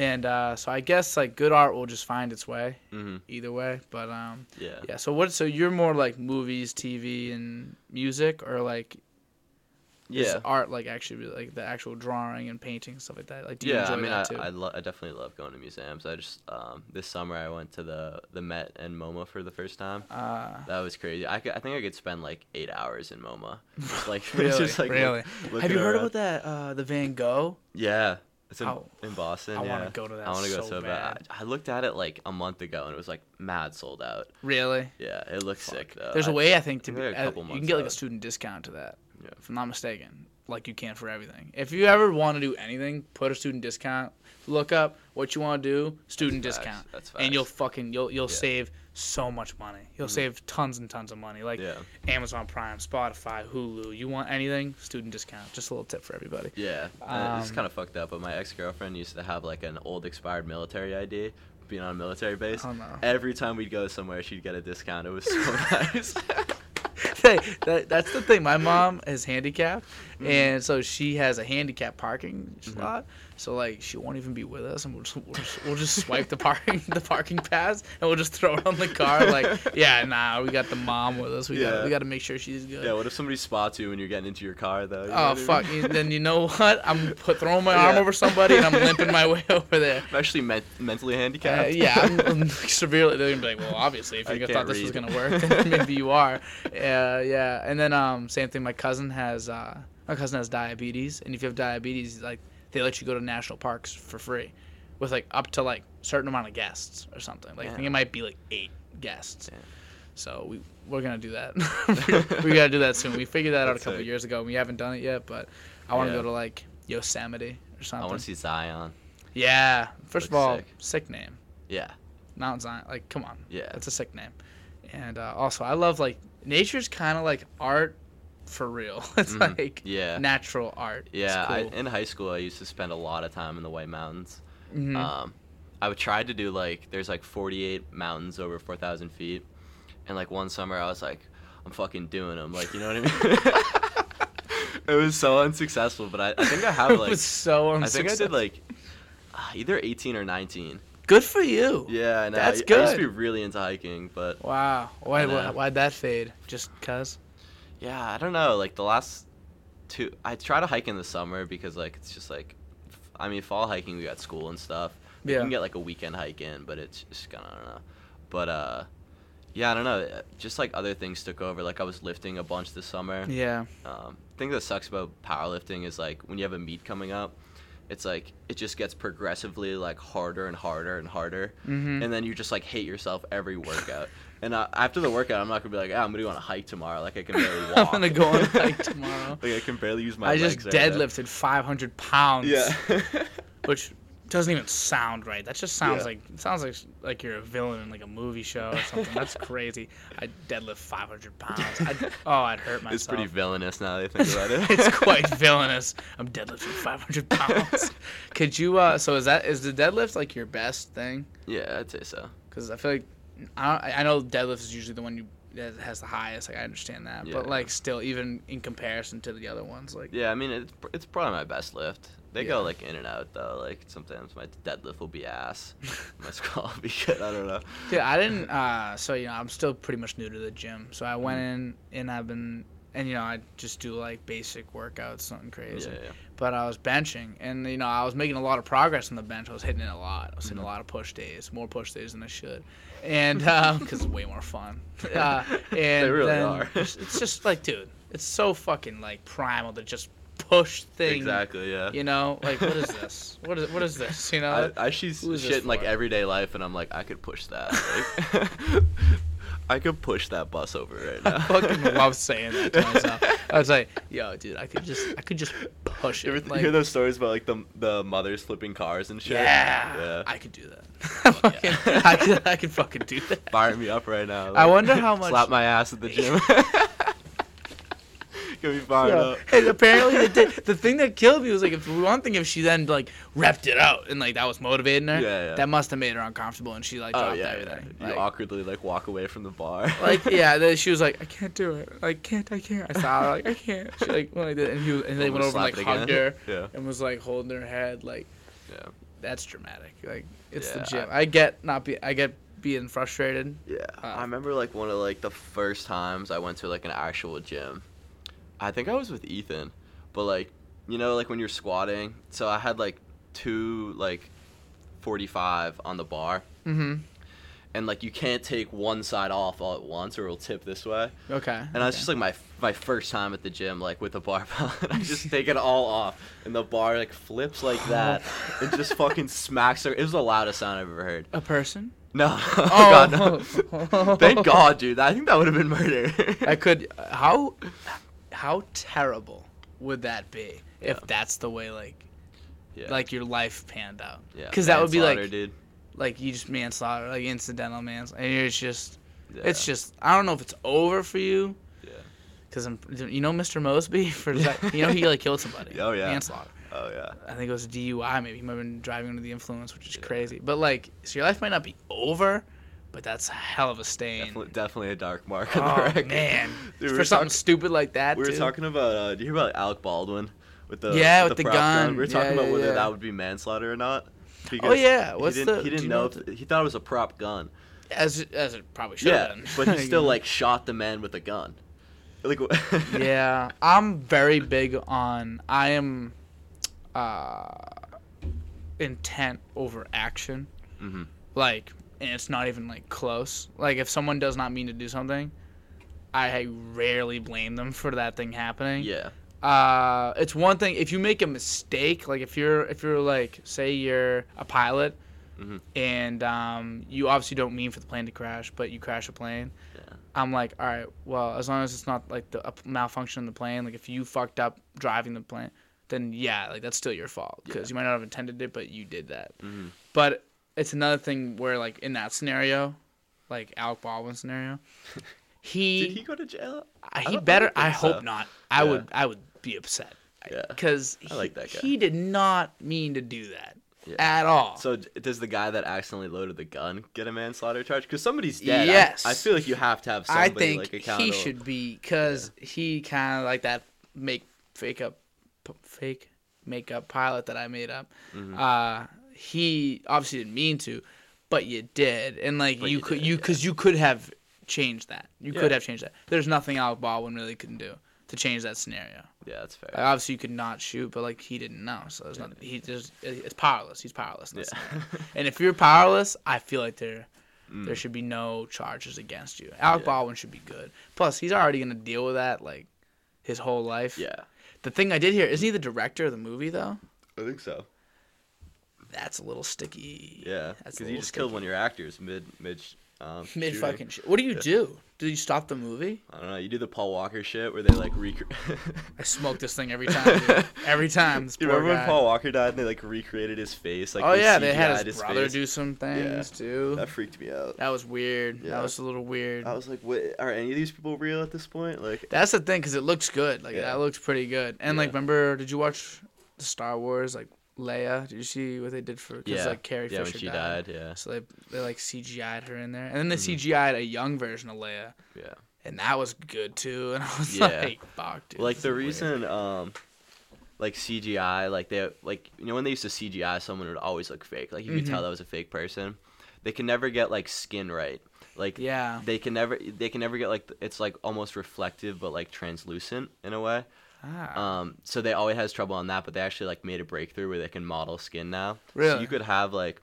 And uh, so I guess like good art will just find its way hmm either way. But um, Yeah. yeah. So what? So you're more like movies, TV, and music, or like Yeah. art like actually like the actual drawing and painting and stuff like that? Like do you yeah, enjoy I mean, I, that too? I, lo- I definitely love going to museums. I just um, this summer I went to the the Met and MoMA for the first time. uh, That was crazy. I, could, I think I could spend like eight hours in MoMA. Just like [laughs] [laughs] really, just like really. looking Have you heard around. about that? Uh, the Van Gogh. Yeah, it's in, Oh, in Boston. I yeah. wanna go to that I want to go so so bad. bad. I, I looked at it like a month ago and it was like mad sold out. Really? Yeah, it looks sick though. There's a I- way I think to be. a couple you can months get like a student discount to that. Yeah. If I'm not mistaken, like you can for everything. If you ever want to do anything, put a student discount. Look up what you want to do, student That's facts. discount, That's and you'll fucking you'll you'll Yeah. save so much money. You'll Mhm. save tons and tons of money. Like Yeah. Amazon Prime, Spotify, Hulu. You want anything? Student discount. Just a little tip for everybody. Yeah, uh, it's Um, kind of fucked up. But my ex girlfriend used to have like an old expired military ID, being on a military base. Oh no. Every time we'd go somewhere, she'd get a discount. It was so [laughs] nice. [laughs] [laughs] hey, that, that's the thing. My mom is handicapped, Mm-hmm. and so she has a handicap parking Mhm. slot. So like, she won't even be with us, and we'll just we'll just, we'll just swipe the parking [laughs] the parking pass, and we'll just throw it on the car. Like, [laughs] yeah, nah, we got the mom with us. We got we got to make sure she's good. yeah. What if somebody spots you when you're getting into your car though? You Oh what I mean? fuck! you- Then you know what? I'm put throwing my [laughs] arm Yeah. over somebody and I'm limping my way over there. I'm actually men- mentally Uh, handicapped. yeah, I'm, I'm severely. They're gonna be like, well, obviously, if you thought this was gonna work, then maybe you are. Yeah, yeah. And then um, same thing. My cousin has uh, my cousin has diabetes, and if you have diabetes, like they let you go to national parks for free, with like up to like certain amount of guests or something. Like I think it might be like eight guests. Damn. So we we're gonna do that. [laughs] we gotta do that soon. We figured that out a That's couple sick. years ago. and We haven't done it yet, but I want to Yeah. go to like Yosemite or something. I want to see Zion. Yeah. First of all, sick. sick name. Yeah. Mount Zion. Like, come on. Yeah. That's a sick name. And uh, also, I love like nature's kind of like art for real. [laughs] It's Mhm. like Yeah. natural art. Yeah, It's I, in high school I used to spend a lot of time in the White Mountains. Mhm. Um, I would try to do like there's like 48 mountains over 4,000 feet, and like one summer I was like, I'm fucking doing them. Like you know what I mean? [laughs] it was so unsuccessful, but I, I think I have [laughs] it like was so I think I did like uh, either 18 or 19. Good for you. Yeah, I know. That's I, I used to be really into hiking, but Wow. Why, why why'd that fade? Just cause? Yeah, I don't know. Like the last two, I try to hike in the summer because like it's just like, I mean, fall hiking we got school and stuff. Yeah. You can get like a weekend hike in, but it's just kind of I don't know. But uh, yeah, I don't know. uh, Just like other things took over. Like I was lifting a bunch this summer. Yeah. Um, thing that sucks about powerlifting is like when you have a meet coming up, it's like it just gets progressively like harder and harder and harder, Mhm. and then you just like hate yourself every workout. And uh, after the workout, I'm not gonna be like, ah, I'm gonna go on a hike tomorrow. Like I can barely walk. [laughs] I'm gonna go on a [laughs] hike tomorrow. like I can barely use my legs. I just deadlifted 500 pounds. Yeah. [laughs] Which doesn't even sound right. That just sounds Yeah. like it sounds like like you're a villain in like a movie show or something. That's crazy. I deadlift 500 pounds. I'd, oh, I'd hurt myself. it's pretty villainous now that I think about it. it's quite villainous. I'm deadlifting 500 pounds. Could you? uh So is that is the deadlift like your best thing? yeah, I'd say so. Because I feel like I, I know deadlift is usually the one you that has the highest. Like I understand that, but like still, even in comparison to the other ones, like Yeah, I mean it's it's probably my best lift. They Yeah. go like in and out though. Like sometimes my deadlift will be ass, [laughs] my squat will be good. I don't know. Yeah, I didn't. Uh, so you know, I'm still pretty much new to the gym. So I went Mm-hmm. in and I've been, and you know, I just do like basic workouts, nothing crazy. Yeah, yeah. But I was benching, and you know, I was making a lot of progress on the bench. I was hitting it a lot. I was hitting Mhm. a lot of push days, more push days than I should, and [laughs] because it's way more fun. [laughs] Uh, and They really then are. [laughs] it's it's just like, dude, it's so fucking like primal to just push things. Exactly. Yeah. You know, like what is this? What is what is this? You know. I, I see who is this shit in like everyday life, and I'm like, I could push that. Like, I could push that bus over right now. I fucking love [laughs] saying that to myself. I was like, yo, dude, I could just, I could just push everything. You it. ever like, hear those stories about like the the mothers flipping cars and shit? yeah, Yeah. I could do that. [laughs] Fucking- [laughs] I could, I could fucking do that. Fire me up right now. I wonder how much. Slap my ass at the gym. Get me fired up. and apparently the, the thing that killed me was like if one thing if she then like repped it out and like that was motivating her Yeah, yeah. that must have made her uncomfortable and she like Oh dropped yeah, yeah. everything You Like- awkwardly like walk away from the bar. [laughs] like yeah [laughs] then she was like I can't do it Like can't I can't I saw her like I can't she like when I did and he was, and they went over and like hugged her Yeah. and was like holding her head like Yeah. that's dramatic like it's the Yeah, gym I, get not be I get being frustrated Yeah, Uh, I remember like one of like the first times I went to like an actual gym. I think I was with Ethan, but like you know like when you're squatting, so I had like two like 45 on the bar, mm-hmm and like you can't take one side off all at once or it'll tip this way. okay And I was just like my my first time at the gym, like with a barbell. [laughs] and I just take it all off, and the bar like flips like that, [laughs] and just fucking smacks her. It was the loudest sound I've ever heard. a person No, [laughs] oh God, no. Thank God, dude. I think that would have been murder. I could. How how terrible would that be if that's the way like yeah. like your life panned out? yeah, Because that would be like dude. like you just manslaughter, like incidental manslaughter. And it's just Yeah. it's just I don't know if it's over for you. Yeah. Because I'm you know Mr. Mosby [laughs] for you know he like killed somebody. [laughs] Oh, yeah. manslaughter. Oh yeah. I think it was DUI. Maybe he might have been driving under the influence, which is crazy. But like, so your life might not be over, but that's a hell of a stain. Definitely, definitely a dark mark on the Oh record. man, [laughs] Dude, we for something talk- stupid like that. We were too. talking about. Uh, do you hear about Alec Baldwin with the Yeah, with the prop gun. We were Yeah, talking about yeah, whether yeah. that would be manslaughter or not. Oh yeah, what's he the? didn't, he didn't you know. what if, he thought it was a prop gun. as as it probably should Yeah, have been. but he [laughs] still like shot the man with a gun. [laughs] Like. yeah, I'm very big on. I am, uh, intent over action. Mhm. Like, and it's not even like close. Like, if someone does not mean to do something, I rarely blame them for that thing happening. Yeah. uh it's one thing if you make a mistake like if you're if you're like say you're a pilot Mhm. and um you obviously don't mean for the plane to crash but you crash a plane Yeah. i'm like all right well as long as it's not like the a malfunction in the plane like if you fucked up driving the plane then yeah like that's still your fault because Yeah. you might not have intended it but you did that Mhm. but it's another thing where like in that scenario like alec baldwin scenario [laughs] he Did he go to jail? I- I he don't- I better. I, hope so. not. I Yeah. would. I would be upset. Yeah. Because I like that guy. He did not mean to do that Yeah. at all. So does the guy that accidentally loaded the gun get a manslaughter charge? Because somebody's dead. Yes. I, feel like you have to have I think like he should be because he kind of like that make fake up, p- fake makeup pilot that I made up. Mhm. Uh, he obviously didn't mean to, but you did, and like you you could did, you yeah. because you could have changed that. You could have changed that. There's nothing Alec Baldwin really couldn't do to change that scenario. Yeah, that's fair. Like, obviously, you could not shoot, but like he didn't know, so there's not. He just it's powerless. He's powerless. in Yeah. and if you're powerless, I feel like there Mm. there should be no charges against you. Alec Yeah. Baldwin should be good. Plus, he's already gonna deal with that like his whole life. yeah, The thing I did here isn't he the director of the movie though? I think so. That's a little sticky. Yeah, because you just killed one of your actors mid mid. Um, [laughs] Mid shooting. fucking shit. What do you Yeah. do? Do you stop the movie? I don't know. You do the Paul Walker shit where they like recreate. [laughs] I smoke this thing every time. dude. every time. This [laughs] you remember guy. when Paul Walker died and they like recreated his face? Like oh yeah, they had CGI'd his brother face? do some things too. That freaked me out. That was weird. Yeah. That was a little weird. I was like, "What? Are any of these people real at this point?" Like, That's the thing, because it looks good. Like Yeah. that looks pretty good. And like, remember? Did you watch the Star Wars? Like Leia? Did you see what they did for? Cause, yeah, like Carrie yeah, when Fisher she died. died. Yeah, So they they like CGI'd her in there, and then they Mhm. CGI'd a young version of Leia, yeah. and that was good too. And [laughs] I was Yeah. like, fuck, dude. Like the weird. reason, um, like CGI, like they, like you know when they used to CGI, someone would always look fake. Like you could Mhm. tell that was a fake person. They can never get like skin right. Like Yeah. they can never, they can never get like it's like almost reflective but like translucent in a way. Ah. Um, so they always has trouble on that, but they actually like made a breakthrough where they can model skin now. So Really? you could have like,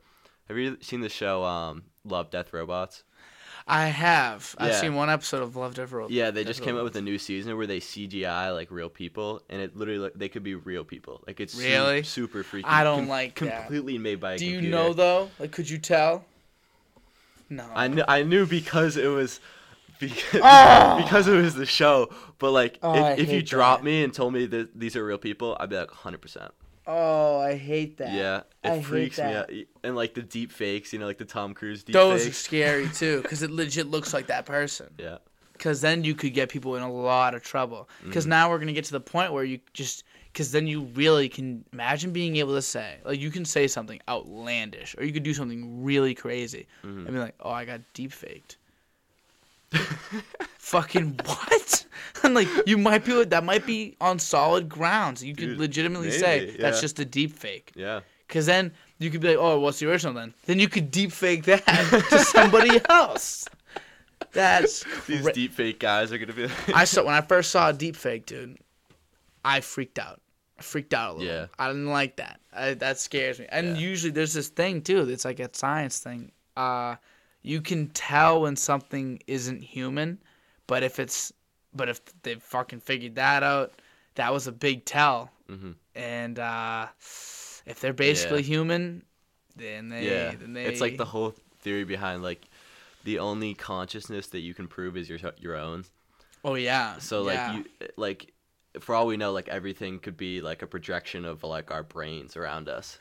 have you seen the show um, Love Death Robots? I have. I've seen one episode of Love Death Robots. Yeah, they just came out with a new season where they CGI like real people, and it literally like, they could be real people. Like it's su- Really? super freaky. I don't like that. completely made by. A Do you computer. know though? Like, could you tell? No. I knew, I knew because it was because, Oh! because it was the show. But like, Oh, if, if you hate dropped me and told me that these are real people, I'd be like 100. percent Oh, I hate that. Yeah, it I freaks me out. And like the deep fakes, you know, like the Tom Cruise deep Those are scary [laughs] too, because it legit looks like that person. Yeah, Because then you could get people in a lot of trouble. Because Mm. now we're gonna get to the point where you just, because then you really can imagine being able to say, like, you can say something outlandish, or you could do something really crazy, Mm-hmm. and be like, oh, I got deep faked. [laughs] Fucking what? [laughs] I'm like, you might be that might be on solid grounds. You could Dude, legitimately say maybe, that's yeah. just a deep fake. yeah. Because then you could be like, oh, what's the original then? Then you could deep fake that [laughs] to somebody else. That's These cra- deep fake guys are gonna be. I saw when I first saw a deep fake, dude. I freaked out. I freaked out a little. Yeah. I didn't like that. I, that scares me. And Yeah. usually there's this thing too. It's like a science thing. Uh, you can tell when something isn't human, but if it's, but if they fucking figured that out, that was a big tell. Mhm. And uh, if they're basically Yeah. human, then they, yeah, then they. it's like the whole theory behind like the only consciousness that you can prove is your your own. Oh yeah. So like yeah. you like for all we know like everything could be like a projection of like our brains around us.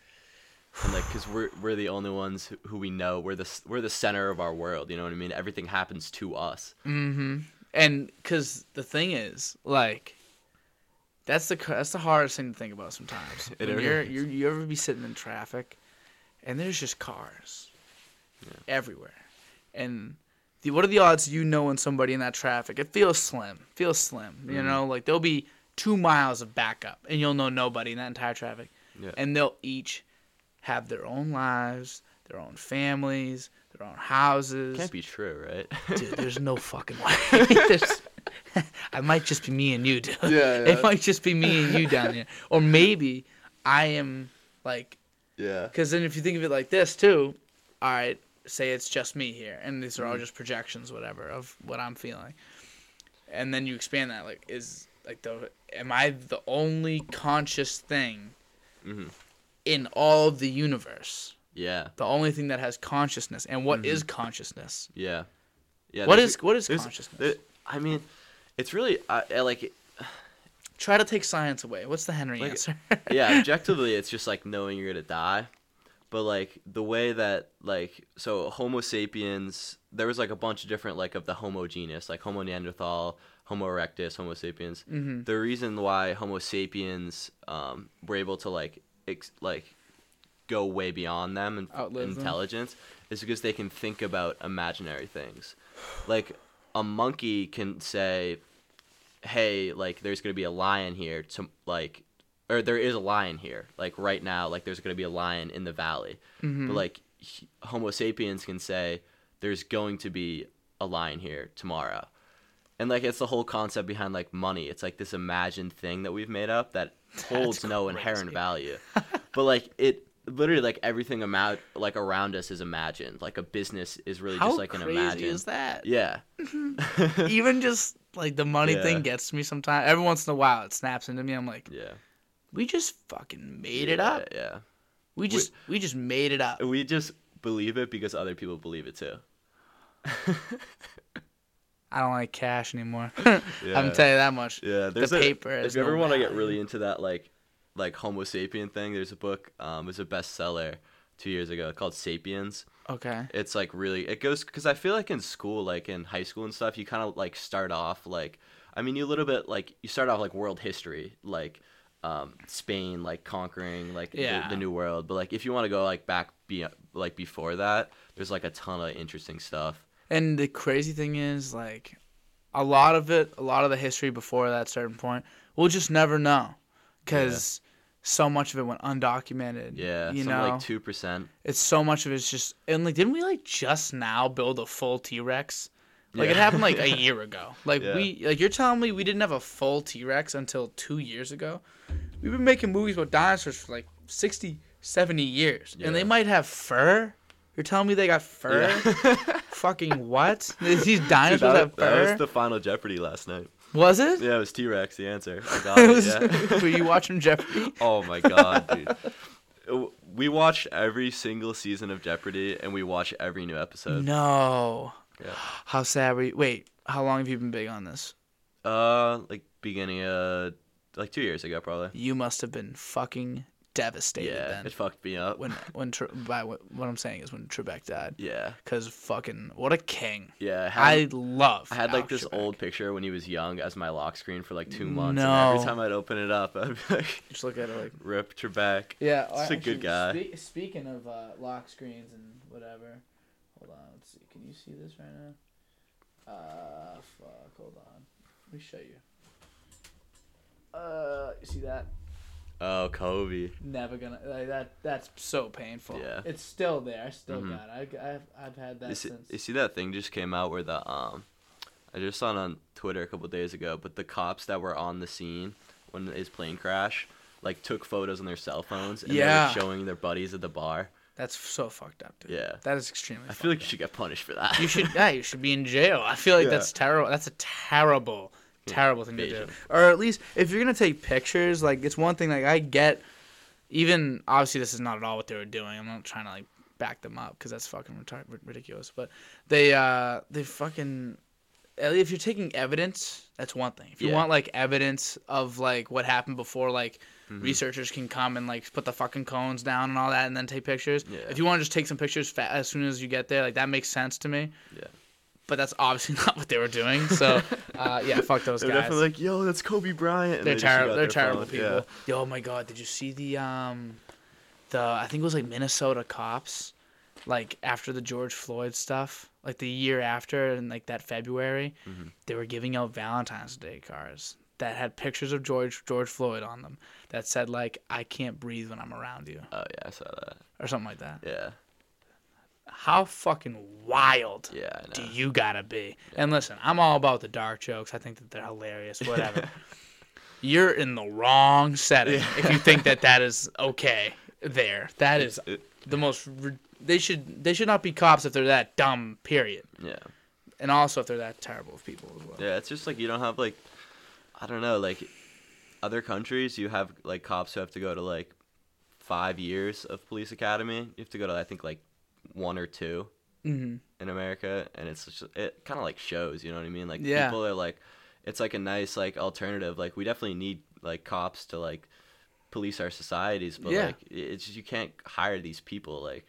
And like cuz we're we're the only ones who, who we know we're the we're the center of our world, you know what I mean? Everything happens to us. Mm-hmm. And because the thing is, like, that's the that's the hardest thing to think about sometimes. [laughs] It when you're, you're you ever be sitting in traffic, and there's just cars everywhere, and the, what are the odds you knowing somebody in that traffic? It feels slim. Feels slim. You Mm-hmm. know, like there'll be two miles of backup, and you'll know nobody in that entire traffic, Yeah. and they'll each have their own lives, their own families, their own houses. Can't be true, right? Dude, [laughs] there's no fucking way. [laughs] There's- [laughs] I might just be me and you, dude. Yeah, It might just be me and you down there. Or maybe I am like, yeah. because then if you think of it like this too, all right, say it's just me here, and these Mm-hmm. are all just projections, whatever, of what I'm feeling. And then you expand that, like, is like the am I the only conscious thing Mhm. In all of the universe? Yeah. The only thing that has consciousness, and what is Mm-hmm. consciousness? Yeah. Yeah. What is what is consciousness? there- I mean, it's really I, I like [sighs] Try to take science away. What's the Henry Like- answer? yeah, [laughs] objectively, it's just like knowing you're gonna die. But like the way that like so Homo sapiens, there was like a bunch of different like of the Homo genus, like Homo neanderthal, Homo erectus, Homo sapiens. Mhm. The reason why Homo sapiens um, were able to like ex- like go way beyond them in Outlive them. intelligence is because they can think about imaginary things. Like a monkey can say, "Hey, like there's gonna be a lion here," to like, or there is a lion here, like right now, like there's gonna be a lion in the valley. Mhm. But like Homo sapiens can say, "There's going to be a lion here tomorrow." And like it's the whole concept behind like money. It's like this imagined thing that we've made up that [laughs] holds no inherent value. [laughs] but like it literally like everything amount like around us is imagined. Like a business is really How just like an crazy imagined. is that? Yeah. [laughs] Even just like the money Yeah. thing gets to me sometimes. Every once in a while, it snaps into me. I'm like, Yeah. we just fucking made it up. Yeah. We just we just made it up. We just believe it because other people believe it too. I don't like cash anymore. [laughs] Yeah. I'm telling you that much. Yeah, there's a, paper If you ever want to get really into that, like, like Homo sapien thing, there's a book. Um, it's a bestseller two years ago called *Sapiens*. Okay. It's like really, it goes because I feel like in school, like in high school and stuff, you kind of like start off like, I mean, you a little bit like you start off like world history, like um, Spain, like conquering like the- the, new world. But like if you want to go like back, be like before that, there's like a ton of interesting stuff. And the crazy thing is, like, a lot of it, a lot of the history before that certain point, we'll just never know, because so much of it went undocumented. Yeah, you know, like two percent. it's so much of it's just and like, didn't we like just now build a full T Rex? Like it happened like a [laughs] year ago. Like Yeah. we, like you're telling me we didn't have a full T Rex until two years ago. We've been making movies about dinosaurs for like 60, 70 years, and they might have fur. You're telling me they got fur? [laughs] Fucking what? These [laughs] Dude, that, have that was the final Jeopardy last night. Was it? Yeah, it was T Rex. The answer. I [laughs] got It yeah. Were you watching Jeopardy? oh my god, dude. We watched every single season of Jeopardy, and we watch every new episode. No. Yeah. [gasps] How sad were you? Wait, how long have you been big on this? Uh, like beginning uh like two years ago probably. You must have been fucking devastated Yeah, then. it fucked me up. when when Tre- by what, what I'm saying is when Trebek died. yeah, Cause fucking what a king. yeah. I had, I love. I had like Alex this Trebek. old picture when he was young as my lock screen for like two months, and No. every time I'd open it up, [laughs] I'd be like, Just look at it like. "Rip Trebek." Yeah, He's a good guy. speaking of uh, lock screens and whatever, hold on. Let's see. Can you see this right now? Uh, fuck. Hold on. Let me show you. Uh, you see that? Oh, Kobe. Never gonna like that. That's so painful. Yeah. It's still there. I still Mhm. got it. I, I've I've had that You see, since. you see that thing just came out where the um, I just saw it on Twitter a couple days ago, but the cops that were on the scene when his plane crashed, like took photos on their cell phones and Yeah. they were showing their buddies at the bar. That's so fucked up, dude. Yeah. That is extremely. I feel like fucked you should get punished for that. you should. Yeah, you should be in jail. I feel like [laughs] Yeah. that's terrible. That's a terrible, terrible thing to do. Or at least if you're gonna take pictures, like it's one thing. Like I get, even obviously this is not at all what they were doing. I'm not trying to like back them up because that's fucking retard- ridiculous. But they uh they fucking. If you're taking evidence, that's one thing. If you Yeah. want like evidence of like what happened before, like Mhm. researchers can come and like put the fucking cones down and all that, and then take pictures. Yeah. If you want to just take some pictures fa- as soon as you get there, like that makes sense to me. Yeah. But that's obviously [laughs] not what they were doing. So, [laughs] uh, yeah, fuck those guys. They're definitely like, "Yo, that's Kobe Bryant." and they're they just got terrible. They're terrible people. Yeah. Yo, oh my god, did you see the um, the I think it was like Minnesota cops, like after the George Floyd stuff, like the year after, and like that February, Mhm. they were giving out Valentine's Day cards that had pictures of George George Floyd on them that said like I can't breathe when I'm around you Oh yeah, I saw that. or something like that. Yeah. How fucking wild Yeah, do you gotta be? And listen, I'm all about the dark jokes. I think that they're hilarious. Whatever. [laughs] You're in the wrong setting Yeah. if you think that that is [laughs] okay. There, that is the most. They should they should not be cops if they're that dumb. Period. yeah. And also if they're that terrible of people as well. Yeah, it's just like you don't have like, I don't know, like other countries you have like cops who have to go to like five years of police academy. You have to go to I think like one or two hmm in America, and it's just it kind of like shows. You know what I mean? Like Yeah. people are like, it's like a nice like alternative. Like we definitely need like cops to like police our societies, but Yeah. like it's just, you can't hire these people like.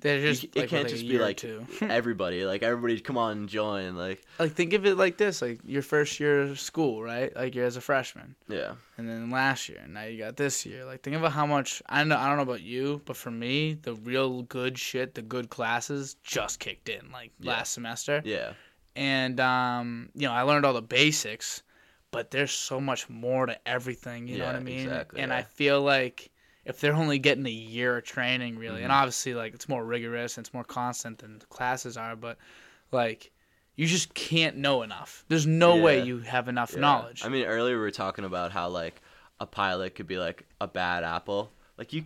They're You just c- like, it can't just be like [laughs] everybody, like everybody, come on, join, like like think of it like this: like your first year of school, right? Like you're as a freshman. yeah, and then last year, and now you got this year. Like, think about how much I know. I don't know about you, but for me, the real good shit, the good classes, just kicked in like Yeah. last semester, yeah, and um, you know, I learned all the basics, but there's so much more to everything. You know what I mean? exactly, and yeah. I feel like if they're only getting a year of training, really, and Mhm. obviously, like it's more rigorous and it's more constant than the classes are, but like. You just can't know enough. There's no way you have enough yeah. knowledge. I mean, earlier we were talking about how like a pilot could be like a bad apple. Like you,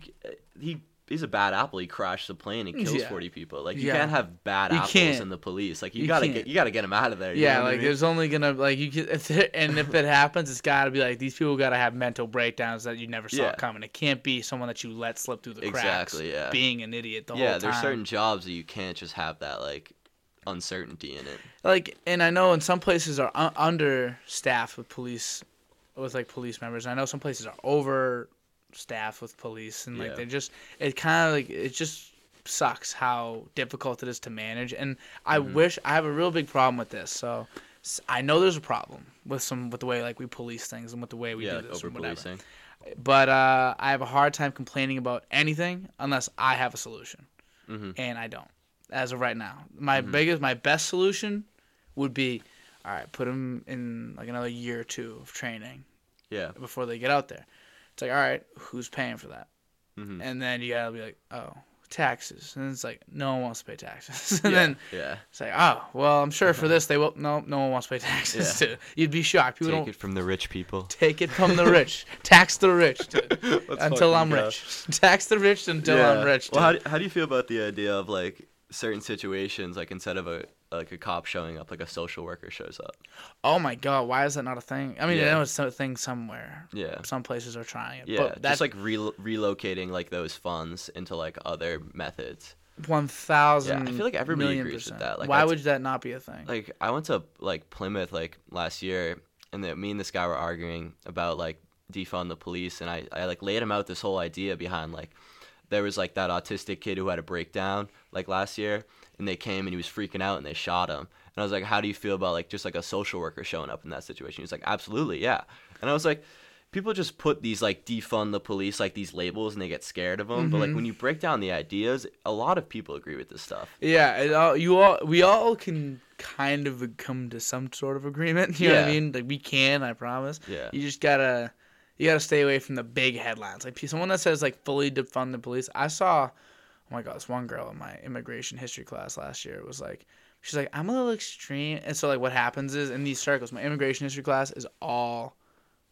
he he's a bad apple. He crashed the plane and kills Yeah. forty people. Like you Yeah. can't have bad You apples can't. in the police. Like you, You gotta can't. get you gotta get him out of there. Yeah, what I like mean? there's only gonna like you can [laughs] and if it happens, it's gotta be like these people gotta have mental breakdowns that you never saw Yeah. coming. It can't be someone that you let slip through the cracks, Exactly, yeah. being an idiot the yeah, whole time. Yeah, there's certain jobs that you can't just have that like uncertainty in it. like, and I know in some places are un- understaffed with police, with like police members. I know some places are overstaffed with police, and like Yeah. they just it kind of like it just sucks how difficult it is to manage. And I Mm-hmm. wish I have a real big problem with this. So i know there's a problem with some with the way like we police things and with the way we yeah, do this over policing. But uh, I have a hard time complaining about anything unless I have a solution, hmm and I don't as of right now. My Mhm. biggest, my best solution would be, all right, put them in like another year or two of training Yeah. before they get out there. It's like, all right, who's paying for that? hmm And then you gotta be like, oh, taxes, and it's like no one wants to pay taxes, [laughs] and yeah. then yeah. it's like, oh, well, I'm sure for this they will. No, no one wants to pay taxes. Yeah. Too. [laughs] You'd be shocked. People Take it from the rich people. take it from the rich. [laughs] Tax the rich Let's until I'm go. rich. Tax the rich until I'm rich. Well, how do, how do you feel about the idea of like certain situations, like instead of a like a cop showing up, like a social worker shows up? oh my god, why is that not a thing? I mean, I Yeah. know it's a thing somewhere. Yeah. Some places are trying it. Yeah, but that, just like re- relocating like those funds into like other methods. One thousand. Yeah, I feel like everybody million agrees with that. Like, Why I'd- that not be a thing? like I went to like Plymouth like last year, and then me and this guy were arguing about like defund the police, and I I like laid him out this whole idea behind like there was like that autistic kid who had a breakdown like last year, and they came and he was freaking out and they shot him, and I was like, how do you feel about like just like a social worker showing up in that situation? He's like, absolutely, yeah, and I was like. People just put these like defund the police like these labels and they get scared of them. But like mm-hmm. when you break down the ideas, a lot of people agree with this stuff. Yeah, it all, you all we all can kind of come to some sort of agreement. [laughs] You know what I mean? Like we can, I promise. Yeah. You just gotta you gotta stay away from the big headlines. Like someone that says like fully defund the police. I saw, oh my god, this one girl in my immigration history class last year was like, she's like, I'm a little extreme. And so like what happens is in these circles, my immigration history class is all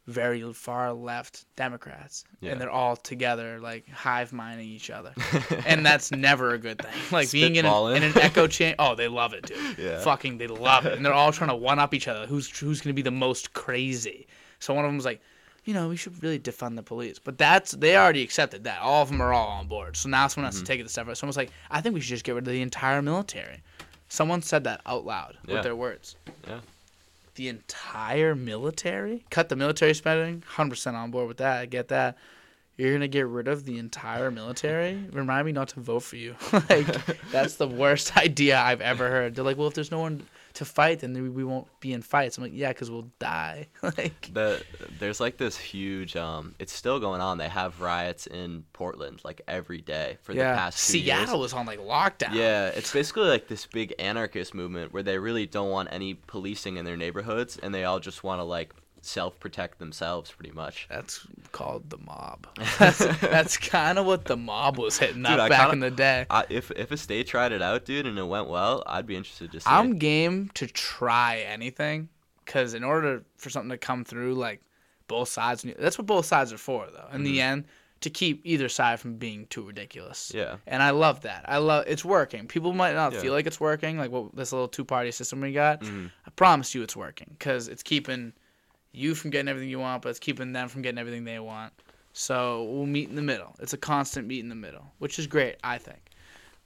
very far left Democrats, Yeah. and they're all together like hive minding each other, [laughs] and that's never a good thing. Like being in, an in an echo chamber. Oh, they love it, dude. [laughs] Yeah. Fucking, they love it, and they're all trying to one up each other. Who's who's gonna be the most crazy? So one of them was like, you know, we should really defund the police. But that's they already accepted that. All of them are all on board. So now someone has Mm-hmm. to take it a step further. Someone's like, I think we should just get rid of the entire military. Someone said that out loud Yeah. with their words. Yeah. The entire military? Cut the military spending? 100% on board with that. I get that. You're going to get rid of the entire military? Remind me not to vote for you. [laughs] like, [laughs] that's the worst [laughs] idea I've ever heard. They're like, well, if there's no one to fight, then we- we won't be in fights. I'm like, yeah, because we'll die. [laughs] like, the there's like this huge um it's still going on they have riots in portland like every day for the past Seattle years. was on like lockdown. yeah it's basically like this big anarchist movement where they really don't want any policing in their neighborhoods and they all just want to like self-protect themselves pretty much That's called the mob. [laughs] That's, that's kind of what the mob was hitting Dude, up I back kinda- in the day. I, if if a state tried it out dude and it went well i'd be interested to see I'm game to try anything, because in order for something to come through, like both sides, that's what both sides are for, though. In the end, to keep either side from being too ridiculous. Mm-hmm. yeah And I love that. I love it's working. People might not Yeah. feel like it's working, like what this little two party system we got. Mhm. I promise you, it's working because it's keeping you from getting everything you want, but it's keeping them from getting everything they want. So we'll meet in the middle. It's a constant meet in the middle, which is great, I think.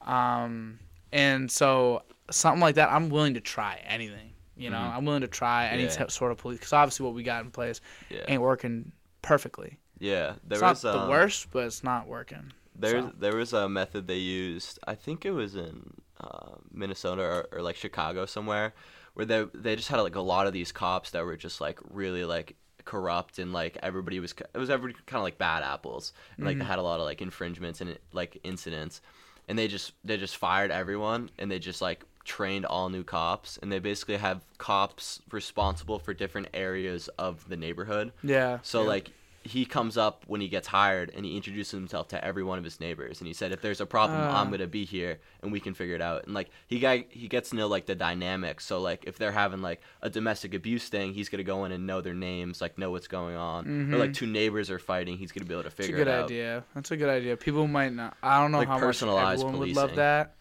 Um, and so something like that, I'm willing to try anything. You know, Mhm. I'm willing to try any Yeah. t- sort of police because obviously what we got in place yeah ain't working perfectly. yeah there it's was not the um, worst, but it's not working. There, So. there was a method they used. I think it was in uh, Minnesota or, or like Chicago somewhere, where they they just had like a lot of these cops that were just like really like corrupt and like everybody was it was everybody kind of like bad apples and like they mm-hmm. had a lot of like infringements and like incidents, and they just they just fired everyone and they just like trained all new cops and they basically have cops responsible for different areas of the neighborhood Yeah. so yeah. like he comes up when he gets hired and he introduces himself to every one of his neighbors and he said if there's a problem Uh. I'm gonna be here and we can figure it out and like he guy he gets to know like the dynamics so like if they're having like a domestic abuse thing he's gonna go in and know their names like know what's going on or like two neighbors are fighting he's gonna be able to a figure good it out idea. That's a good idea. People might not. I don't know Like how much personalized everyone would love that.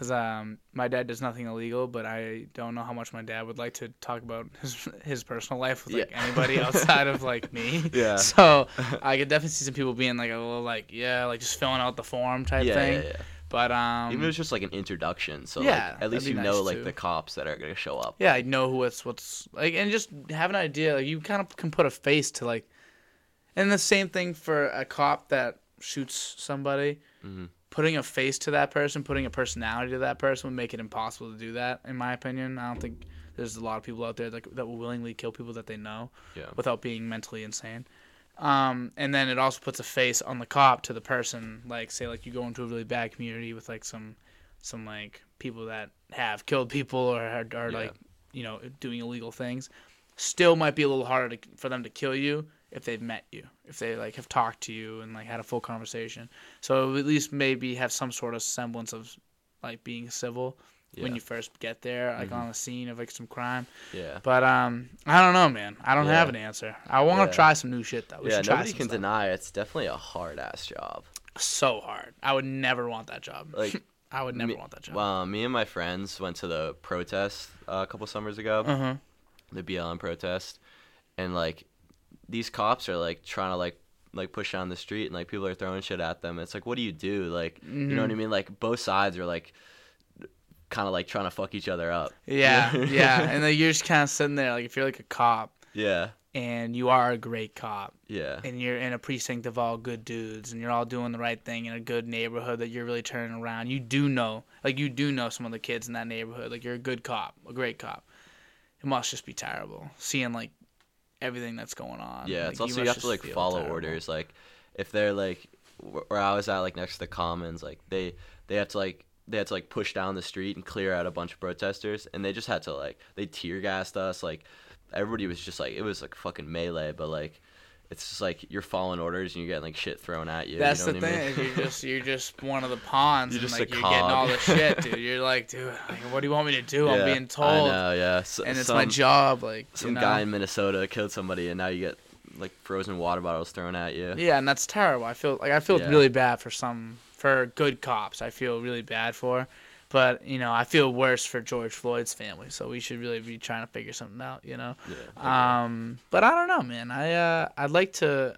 Because um, my dad does nothing illegal, but I don't know how much my dad would like to talk about his his personal life with like Yeah. anybody outside of like me. [laughs] Yeah. [laughs] So I could definitely see some people being like a little like yeah, like just filling out the form type yeah, thing. yeah, yeah. But um, even if it's just like an introduction so yeah, like at least you nice, know like the cops that are gonna show up yeah, I know what's what's like, and just have an idea. Like you kind of can put a face to like, and the same thing for a cop that shoots somebody. Mhm. Putting a face to that person, putting a personality to that person would make it impossible to do that. In my opinion, I don't think there's a lot of people out there that that will willingly kill people that they know yeah without being mentally insane. Um, and then it also puts a face on the cop to the person. Like, say, like you go into a really bad community with like some, some like people that have killed people or are, are Yeah. like, you know, doing illegal things. Still, might be a little harder to, for them to kill you if they've met you, if they like have talked to you and like had a full conversation. So at least maybe have some sort of semblance of like being civil when Yeah. Mm-hmm. you first get there, like on the scene of like some crime. yeah But um, I don't know, man. I don't have an answer. I want to Yeah. try some new shit though. We yeah should try nobody can stuff. deny it's definitely a hard ass job So hard. I would never want that job. like [laughs] I would never me, want that job. Well, me and my friends went to the protest uh, a couple summers ago, Uh huh. the BLM protest, and like these cops are like trying to like like push down the street and like people are throwing shit at them. It's like, what do you do? Like, you Mm-hmm. know what I mean? Like both sides are like kind of like trying to fuck each other up. Yeah, [laughs] yeah, and then you're just kind of sitting there like if you're like a cop yeah, and you are a great cop yeah, and you're in a precinct of all good dudes and you're all doing the right thing in a good neighborhood that you're really turning around. You do know, like you do know some of the kids in that neighborhood. Like you're a good cop, a great cop. It must just be terrible seeing like everything that's going on. yeah. Like, it's also you, must have to like follow terrible. orders. Like if they're like where I was at, like next to the Commons, like they they had to like they had to like push down the street and clear out a bunch of protesters, and they just had to like they tear gassed us. Like everybody was just like it was like fucking melee, but like. It's just like you're following orders and you're getting like shit thrown at you. That's you the know I thing. mean? You're just you're just [laughs] one of the pawns, You're and just like a you're getting all cog. the shit, [laughs] dude. You're like, dude, like, what do you want me to do? Yeah, I'm being told. I know, yeah. S- and it's some, my job. Like Some you know? guy in Minnesota killed somebody, and now you get like frozen water bottles thrown at you. Yeah, and that's terrible. I feel like I feel Yeah. really bad for some for good cops. I feel really bad for, but you know I feel worse for George Floyd's family. So we should really be trying to figure something out. You know. Yeah. Um, but I don't know, man. I uh, I'd like to.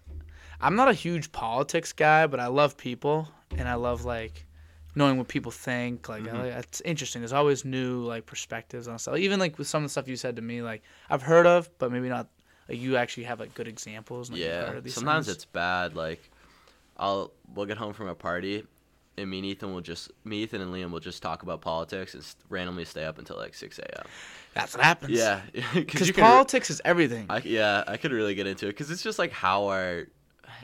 I'm not a huge politics guy, but I love people, and I love like knowing what people think. Like, Mm-hmm. I, it's interesting. There's always new like perspectives on stuff. Even like with some of the stuff you said to me, like I've heard of, but maybe not. Like you actually have like good examples. Like, you've yeah. heard of these Sometimes things. it's bad. Like, I'll we'll get home from a party, and me and Ethan will just me, Ethan, and Liam will just talk about politics and randomly stay up until like six a.m. that's what happens. Yeah, [laughs] because politics is everything. I, yeah, I could really get into it because it's just like how our.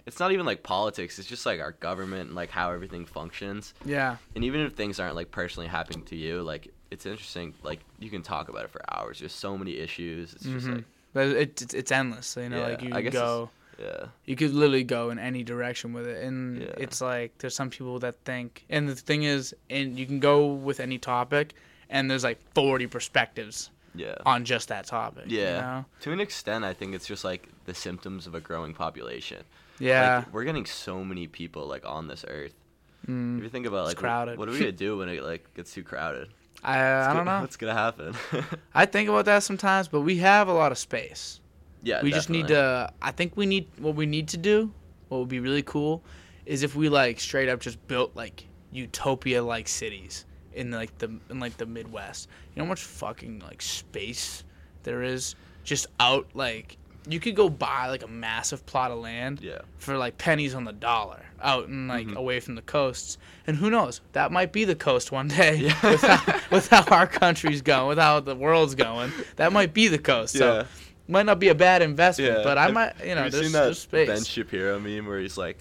It's not even like politics. It's just like our government and like how everything functions. yeah, and even if things aren't like personally happening to you like it's interesting like you can talk about it for hours there's so many issues it's just Mhm. like but it, it's it's endless. You know, Yeah, like you I guess go. Yeah. You could literally go in any direction with it and Yeah. it's like there's some people that think and the thing is and you can go with any topic and there's like 40 perspectives yeah. on just that topic you yeah. know? to an extent i think it's just like the symptoms of a growing population. Yeah. Like, we're getting so many people like on this earth. Mm, if you think about like crowded. what are we gonna do when it like gets too crowded? I, What's I don't know. [laughs] what's gonna happen. [laughs] I think about that sometimes but we have a lot of space yeah we just need to i think we need what we need to do what would be really cool is if we like straight up just built like utopia like cities in like the in like the midwest. You know how much fucking like space there is? Just out like you could go buy like a massive plot of land yeah. for like pennies on the dollar out and like Mhm. away from the coasts. And who knows? That might be the coast one day Yeah. [laughs] with, how, with how our country's going with how the world's going. That might be the coast. So yeah might not be a bad investment, Yeah. but I Have- might, you know, Have you there's, seen that there's space. Ben Shapiro meme where he's like,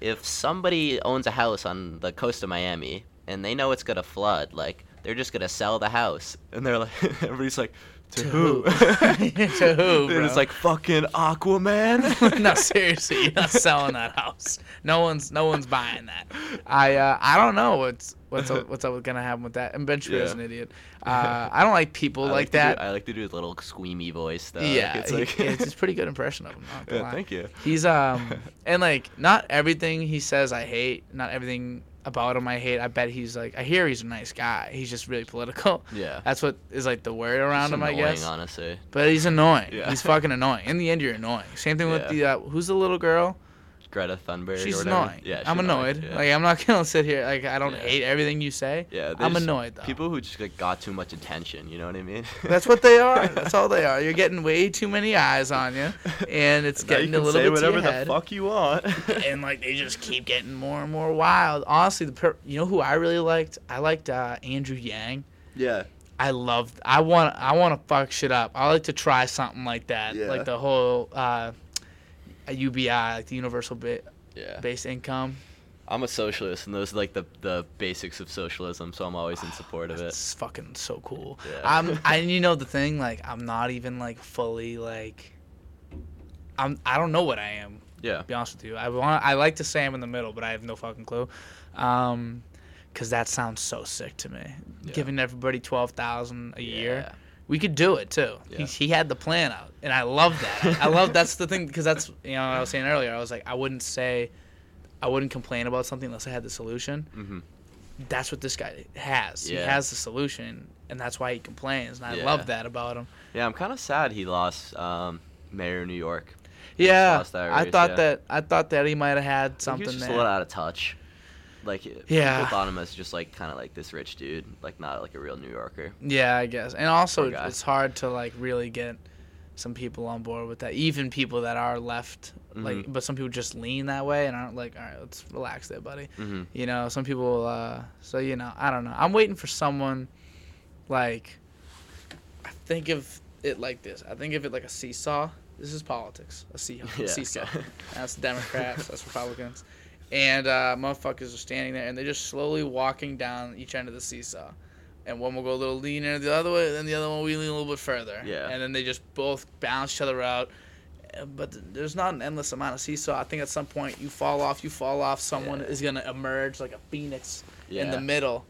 if somebody owns a house on the coast of Miami and they know it's gonna flood, like they're just gonna sell the house, and they're like, [laughs] everybody's like, to, To who? [laughs] [laughs] To who, bro? it's like fucking Aquaman. [laughs] no, seriously, you're not selling that house. No one's, no one's buying that. I, uh, I don't know what's, what's, up, what's up gonna happen with that. And Ben Shapiro's Yeah. an idiot. Uh, I don't like people I like, to do- that. I like to do his little squeamy voice though. yeah, like, it's like, it's, it's a pretty good impression of him. Not yeah, lie. thank you. He's um and like not everything he says I hate, not everything about him I hate. I bet he's like I hear he's a nice guy. He's just really political. [laughs] Yeah. That's what is like the word around It's him, I guess. honestly. But he's annoying. Yeah. He's fucking annoying. In the end, you're annoying. Same thing with the uh, who's the little girl? Greta Thunberg. She's annoying. Yeah, she's I'm annoying, annoyed. yeah. Like I'm not gonna sit here like I don't Yeah. hate everything you say. yeah, I'm annoyed though. People who just like, got too much attention. You know what I mean? [laughs] That's what they are. That's all they are. You're getting way too many eyes on you, and it's [laughs] getting a little say bit whatever to your the head. fuck you want. [laughs] and like they just keep getting more and more wild. Honestly, the per- you know who I really liked? I liked uh, Andrew Yang. yeah. I loved. I want. I want to fuck shit up. I like to try something like that, Yeah. like the whole uh, UBI, like the universal ba- Yeah. base income. I'm a socialist, and those are like the the basics of socialism. So I'm always in support of it. It's fucking so cool. Yeah. I'm. [laughs] I you know the thing like I'm not even like fully like. I'm. I don't know what I am. Yeah. To be honest with you, I want. I like to say I'm in the middle, but I have no fucking clue. Um, because that sounds so sick to me. Yeah. Giving everybody twelve thousand a year. Yeah. We could do it too. Yeah. He, he had the plan out, and I love that. I love that's the thing because that's you know I was saying earlier. I was like I wouldn't say, I wouldn't complain about something unless I had the solution. hmm That's what this guy has. He has the solution, and that's why he complains. And I Yeah. love that about him. Yeah, I'm kind of sad he lost um, mayor of New York. Yeah, that I thought yeah. that I thought that he might have had something he was just there. a little out of touch. Like Yeah. people thought him as just like kind of like this rich dude, like not like a real New Yorker. Yeah, I guess. And also, it's hard to like really get some people on board with that. Even people that are left, like, Mhm. but some people just lean that way and aren't like, all right, let's relax there, buddy. hmm You know, some people. uh So you know, I don't know. I'm waiting for someone, like, I think of it like this. I think of it like a seesaw. This is politics. A see- [laughs] Yeah, seesaw. okay. That's Democrats. that's Republicans. And uh, motherfuckers are standing there, and they're just slowly walking down each end of the seesaw. And one will go a little leaner the other way, and the other one will lean a little bit further. Yeah. And then they just both balance each other out. But there's not an endless amount of seesaw. I think at some point you fall off, you fall off. Someone Yeah. is gonna emerge like a phoenix in the middle.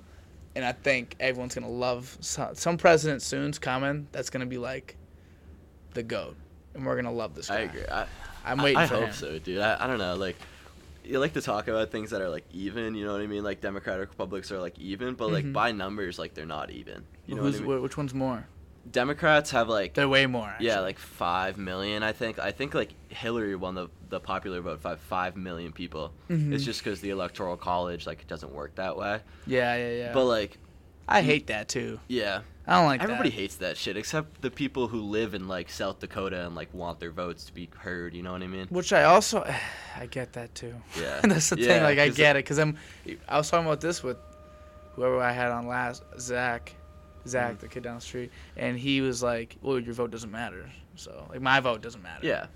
And I think everyone's gonna love some, some president soon's coming. That's gonna be like the goat, and we're gonna love this guy. I agree. I, I'm I- waiting I, for hope him. so, dude. I, I don't know. Like, you like to talk about things that are like even. You know what I mean? Like Democratic Republics are like even, but like Mhm. by numbers, like they're not even. You know Who's I mean? which one's more? Democrats have like They're way more. yeah, like five million. I think. I think like Hillary won the the popular vote by five million people. Mhm. It's just because the electoral college like it doesn't work that way. yeah, yeah, yeah. But like, I hate that too. yeah, I don't like everybody that. hates that shit except the people who live in like South Dakota and like want their votes to be heard. You know what I mean? Which I also, [sighs] I get that too. Yeah. And [laughs] that's the thing. Like I get it because I'm. I was talking about this with whoever I had on last, Zach, Zach, Mhm. the kid down the street, and he was like, "Well, your vote doesn't matter." So like my vote doesn't matter. Yeah.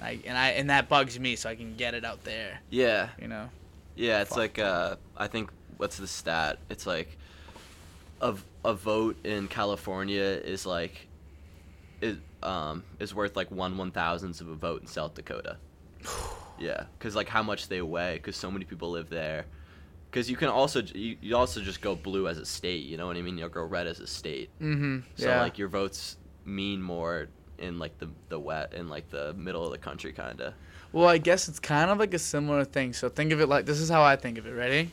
Like, and I and that bugs me, so I can get it out there. Yeah. You know. Yeah, it's Fuck. like uh, I think what's the stat? It's like a a vote in California is like is um is worth like one one thousandth of a vote in South Dakota. [sighs] Yeah, because like how much they weigh, because so many people live there. Because you can also you, you also just go blue as a state. You know what I mean? You'll go red as a state. Mm-hmm. So yeah. like your votes mean more in like the the wet in like the middle of the country kind of. Well, I guess it's kind of like a similar thing. So think of it like this is how I think of it. Ready?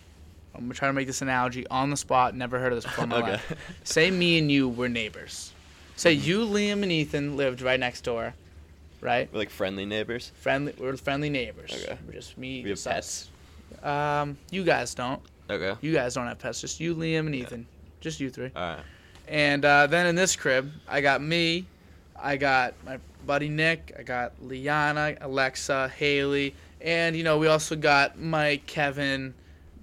I'm gonna try to make this analogy on the spot. Never heard of this before in my [laughs] Okay. life. Say me and you were neighbors. Say you, Liam, and Ethan lived right next door, right? We're like friendly neighbors. Friendly, we're friendly neighbors. Okay. We're just me. We have us. pets. Um, you guys don't. Okay. You guys don't have pets. Just you, Liam, and Ethan. Just you three. All right. And uh, then in this crib, I got me, I got my buddy Nick, I got Liana, Alexa, Haley, and you know we also got Mike, Kevin,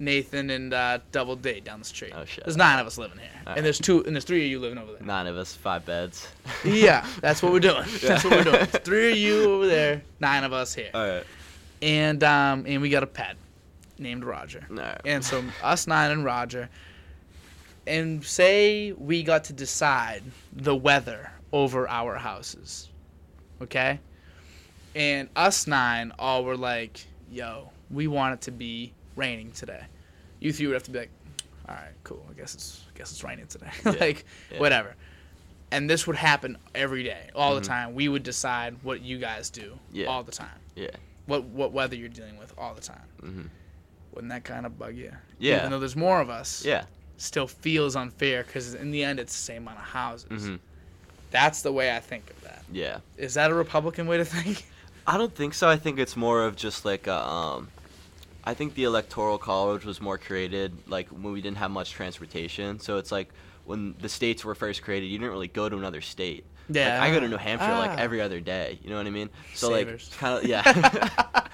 Nathan, and uh, Double D down the street. Oh shit. There's nine of us living here, and there's two, and there's three of you living over there. Nine of us, five beds. Yeah, that's what we're doing. [laughs] That's what we're doing. Yeah. Three of you over there, nine of us here, All right. and um, and we got a pet named Roger. All right. And so us nine and Roger, and say we got to decide the weather over our houses, okay? And us nine all were like, "Yo, we want it to be raining today." You three would have to be like, "All right, cool. I guess it's I guess it's raining today." [laughs] like yeah. whatever. And this would happen every day, all Mhm. the time. We would decide what you guys do Yeah. all the time. Yeah. What what weather you're dealing with all the time. hmm Wouldn't that kind of bug you? Yeah. Even though there's more of us, Yeah. still feels unfair because in the end it's the same amount of houses. hmm That's the way I think of that. Yeah. Is that a Republican way to think? [laughs] I don't think so. I think it's more of just like a, um, I think the electoral college was more created like when we didn't have much transportation. So it's like when the states were first created, you didn't really go to another state. Yeah. Like, I go to New Hampshire Ah. like every other day. You know what I mean? So Savers. like kind of yeah.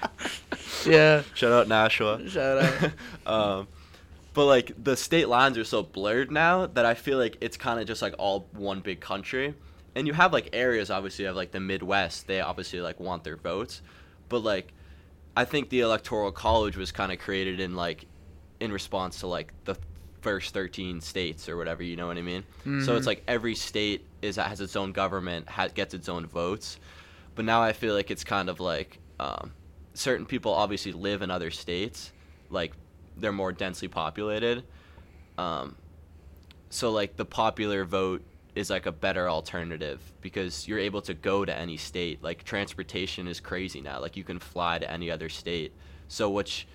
yeah. Shout out Nashua. Shout out. [laughs] um, but like the state lines are so blurred now that I feel like it's kind of just like all one big country. And you have like areas, obviously, of like the Midwest. They obviously like want their votes, but like I think the electoral college was kind of created in like in response to like the first 13 states or whatever. You know what I mean? So it's Mhm. like every state is has its own government, ha- gets its own votes. But now I feel like it's kind of like um, certain people obviously live in other states, like they're more densely populated. Um, so like the popular vote is like a better alternative because you're able to go to any state. Like transportation is crazy now. Like you can fly to any other state. So which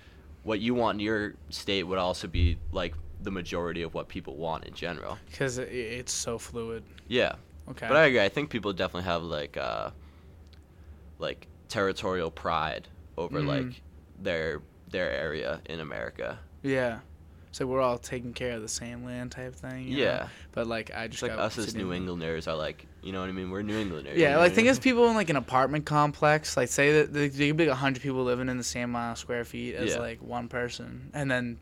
what you want in your state would also be like the majority of what people want in general. Because it's so fluid. Yeah. Okay. But I agree. I think people definitely have like uh like territorial pride over Mhm. like their their area in America. Yeah. So we're all taking care of the same land type thing. you know? Yeah. But like I It's just like got us as New Englanders are like, you know what I mean? We're New Englanders. you Yeah, know like think as people in like an apartment complex, like say that there could be like hundred people living in the same amount of square feet as Yeah. like one person, and then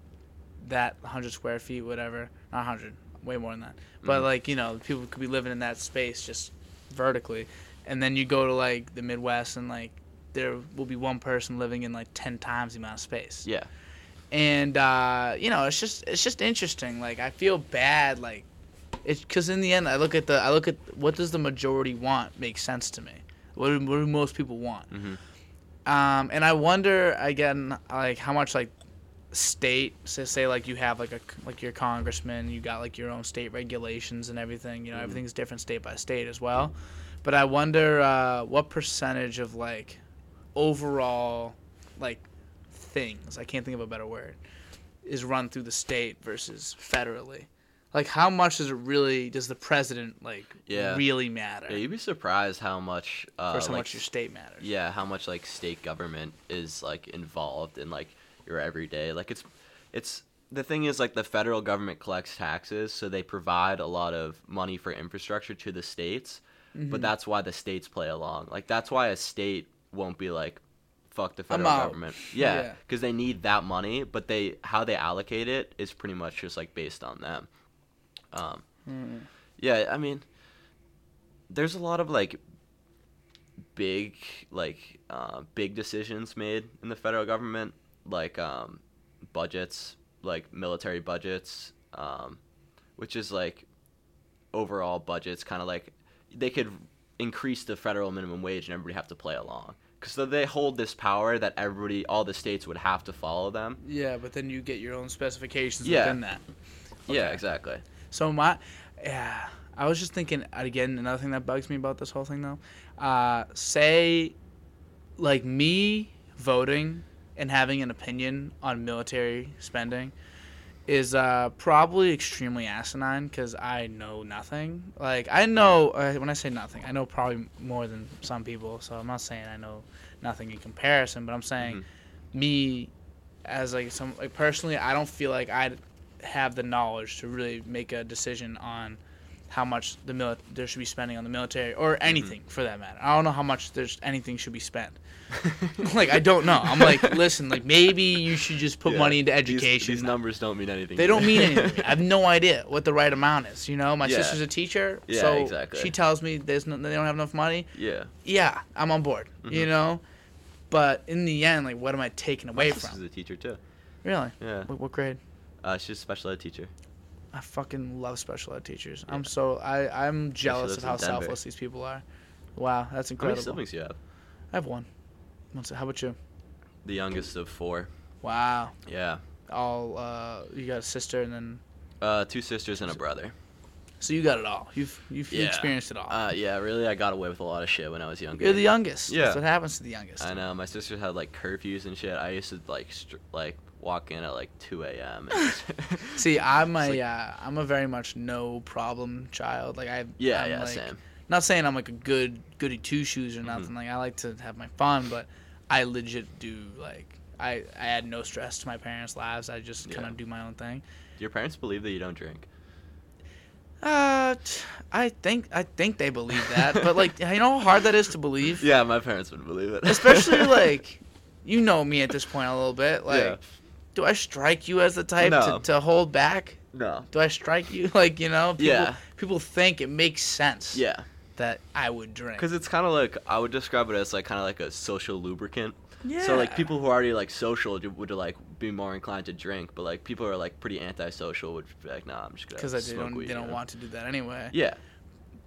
that hundred square feet, whatever, not hundred, way more than that. But Mhm. like you know, people could be living in that space just vertically, and then you go to like the Midwest and like there will be one person living in like ten times the amount of space. Yeah. And uh, you know it's just it's just interesting like i feel bad like it's because in the end i look at the i look at what does the majority want makes sense to me what do, what do most people want Mhm. um, and i wonder again like how much like state say, say like you have like a like your congressman you got like your own state regulations and everything you know Mhm. everything's different state by state as well but i wonder uh, what percentage of like overall like things i can't think of a better word is run through the state versus federally like how much does it really does the president like Yeah. really matter Yeah, you'd be surprised how much uh versus how like, much your state matters yeah, how much like state government is like involved in like your everyday. Like it's it's the thing is like the federal government collects taxes, so they provide a lot of money for infrastructure to the states, Mm-hmm. but that's why the states play along. Like that's why a state won't be like fuck the federal government. [laughs] Yeah, Yeah. cuz they need that money, but they how they allocate it is pretty much just like based on them. Um Mm. yeah, I mean, there's a lot of like big, like uh, big decisions made in the federal government, like um, budgets, like military budgets, um, which is like overall budgets, kind of like they could increase the federal minimum wage and everybody have to play along. Because they hold this power that everybody, all the states would have to follow them. yeah but then you get your own specifications Yeah. within that Yeah, exactly. So my, yeah, I was just thinking again. Another thing that bugs me about this whole thing, though, uh, say, like me voting and having an opinion on military spending is uh, probably extremely asinine because I know nothing. Like I know uh, when I say nothing, I know probably more than some people. So I'm not saying I know nothing in comparison, but I'm saying Mhm. me as like some like personally, I don't feel like I have the knowledge to really make a decision on how much the mil- there should be spending on the military or anything for that matter. I don't know how much there's anything should be spent. [laughs] like I don't know. I'm like, [laughs] listen, like maybe you should just put Yeah, money into education. These, numbers don't mean anything. They don't mean [laughs] anything. I have no idea what the right amount is. You know, my Yeah. sister's a teacher, Yeah, so exactly. she tells me there's no, they don't have enough money. Yeah. Yeah, I'm on board. You Mhm. know, but in the end, like, what am I taking away My from? a teacher too. Really? Yeah. What, what grade? Uh, she's a special ed teacher. I fucking love special ed teachers. I'm so I I'm jealous of how Denver. selfless these people are. Wow, that's incredible. How many siblings you have? I have one. It- How about you? The youngest of four. Wow. Yeah. All uh, you got a sister and then Uh, two sisters and a brother. so you got it all. You've you've Yeah. experienced it all. Uh, yeah, really, I got away with a lot of shit when I was younger. You're the youngest. Yeah. That's what happens to the youngest. I know. My sisters had like curfews and shit. I used to like str- like walk in at like 2 a.m. [laughs] [laughs] See, I'm a like- uh, I'm a very much no problem child. Like I yeah, I'm yeah, like, same. Not saying I'm like a good goody two shoes or Mhm. nothing. Like I like to have my fun, but I legit do like I I add no stress to my parents' lives. I just kind Yeah. of do my own thing. Do your parents believe that you don't drink? Uh, I think I think they believe that, but like you know how hard that is to believe. [laughs] Yeah, my parents would believe it. Especially like, you know me at this point a little bit. Like, Yeah. Do I strike you as the type No. to, to hold back? No. Do I strike you? [laughs] Like you know, people, Yeah. People think it makes sense. Yeah. That I would drink. Because it's kind of like I would describe it as like kind of like a social lubricant. yeah. So like people who are already like social would, like be more inclined to drink, but like people who are like pretty antisocial would be like, nah, I'm just gonna because they don't weed, they don't know? want to do that anyway. Yeah.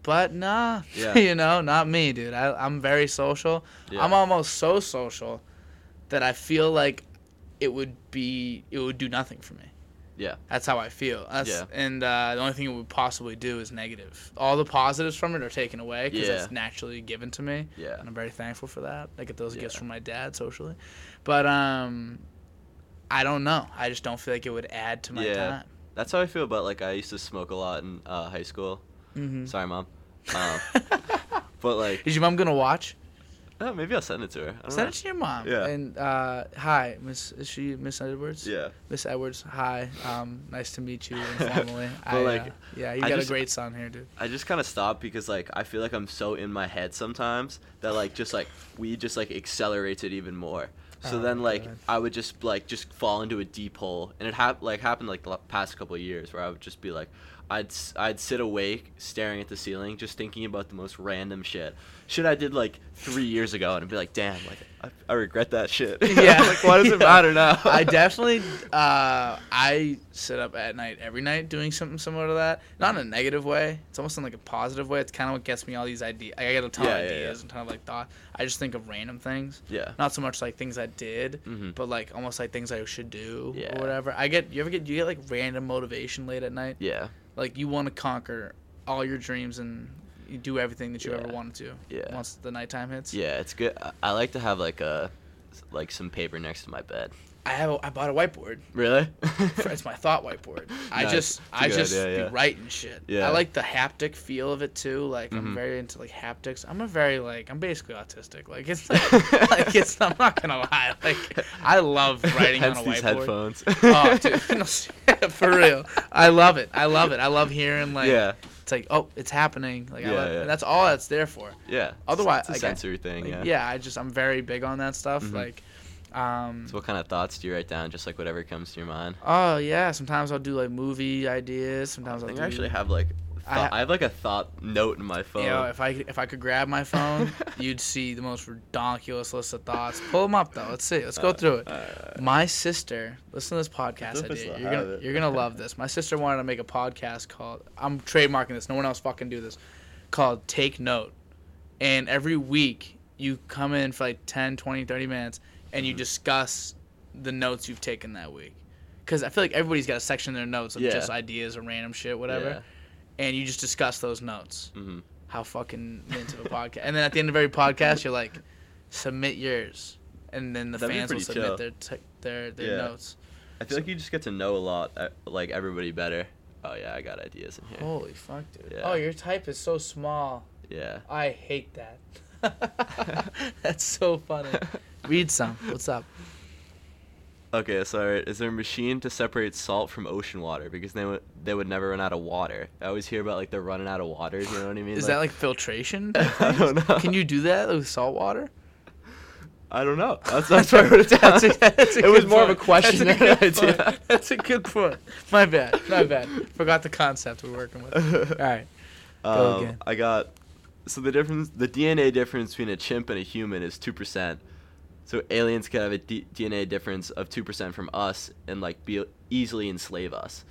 But nah, Yeah. [laughs] you know, not me, dude. I, I'm very social. Yeah. I'm almost so social that I feel like it would be it would do nothing for me. Yeah. That's how I feel. That's, Yeah. And uh, the only thing it would possibly do is negative. All the positives from it are taken away because Yeah. that's naturally given to me. Yeah. And I'm very thankful for that. I get those gifts from my dad socially. But um, I don't know. I just don't feel like it would add to my Yeah. time. That's how I feel about like I used to smoke a lot in uh, high school. Mm-hmm. Sorry, mom. [laughs] Um, but like, Is your mom gonna watch? Oh, maybe I'll send it to her. Send know. it to your mom. Yeah. And uh, hi, Miss. Is she Miss Edwards? Yeah. Miss Edwards. Hi. Um, nice to meet you [laughs] informally. But, I, like, uh, yeah, you I got just- a great son here, dude. I just kind of stopped because like I feel like I'm so in my head sometimes that like just like we just like accelerates it even more. So Oh, then like God. I would just like just fall into a deep hole, and it hap- like happened like the past couple of years where I would just be like, I'd I'd sit awake staring at the ceiling, just thinking about the most random shit, shit I did like three years ago, and I'd be like, damn, like I, I regret that shit. [laughs] Yeah. like why does it [laughs] Yeah. matter now? I [laughs] definitely, uh, I sit up at night every night doing something similar to that. Not in a negative way. It's almost in like a positive way. It's kind of what gets me all these ideas. I get a ton Yeah, of ideas yeah. and ton of like thought. I just think of random things. yeah. Not so much like things I did, Mhm. but like almost like things I should do or whatever. I get. You ever get? You get like random motivation late at night. Yeah. Like you want to conquer all your dreams and you do everything that you ever wanted to. Yeah. Once the nighttime hits. Yeah, it's good. I, I like to have like a like some paper next to my bed. I have. A, I bought a whiteboard. Really? [laughs] it's my thought whiteboard. I Nice. just I good just be yeah. writing shit. Yeah. I like the haptic feel of it too. Like I'm Mhm. very into like haptics. I'm a very like I'm basically autistic. Like it's [laughs] like, like it's I'm not gonna lie. Like I love [laughs] writing on a these whiteboard. headphones. oh, dude, no, for real. I love it. I love it. I love hearing like yeah, it's like oh it's happening. Like I Yeah, love, yeah. that's all that's there for. yeah. Otherwise, it's a like, I- sensory thing. Like, yeah. yeah. I just I'm very big on that stuff. Mhm. Like, um, So what kind of thoughts do you write down? Just like whatever comes to your mind. oh yeah. Sometimes I'll do like movie ideas. Sometimes I I'll think do. I actually have like I ha- I have like a thought note in my phone. You know, if I if I could grab my phone, [laughs] you'd see the most ridiculous list of thoughts. Pull them up though. Let's see. Let's go through it. Uh, My sister, listen to this podcast I idea. You're gonna it. you're gonna love this. My sister wanted to make a podcast called I'm trademarking this. No one else fucking do this. Called Take Note. And every week you come in for like 10, 20, 30 minutes and you Mhm. discuss the notes you've taken that week. Cuz I feel like everybody's got a section in their notes of Yeah. just ideas or random shit whatever. Yeah. And you just discuss those notes hmm how fucking into the podcast. And then at the end of every podcast, you're like, submit yours, and then the That'd be fans will pretty submit chill. their t- their their Yeah. notes. I feel like you just get to know a lot, uh, like everybody better. Oh yeah, I got ideas in here. Holy fuck, dude! Yeah. Oh, your type is so small. Yeah. I hate that. [laughs] That's so funny. [laughs] Read some. What's up? Okay, so alright, is there a machine to separate salt from ocean water? Because they would they would never run out of water. I always hear about like they're running out of water. You know what I mean? Is that like filtration? [laughs] I don't know. Can you do that with salt water? I don't know. [laughs] That's that's why I wrote it down. A, it was more of a question That's than a an good idea. point. That's a good point. My bad. My bad. Forgot the concept we're working with. [laughs] All right. Go Um, again. I got so the difference, the DNA difference between a chimp and a human is two percent. So aliens could have a D- DNA difference of two percent from us and like be easily enslave us.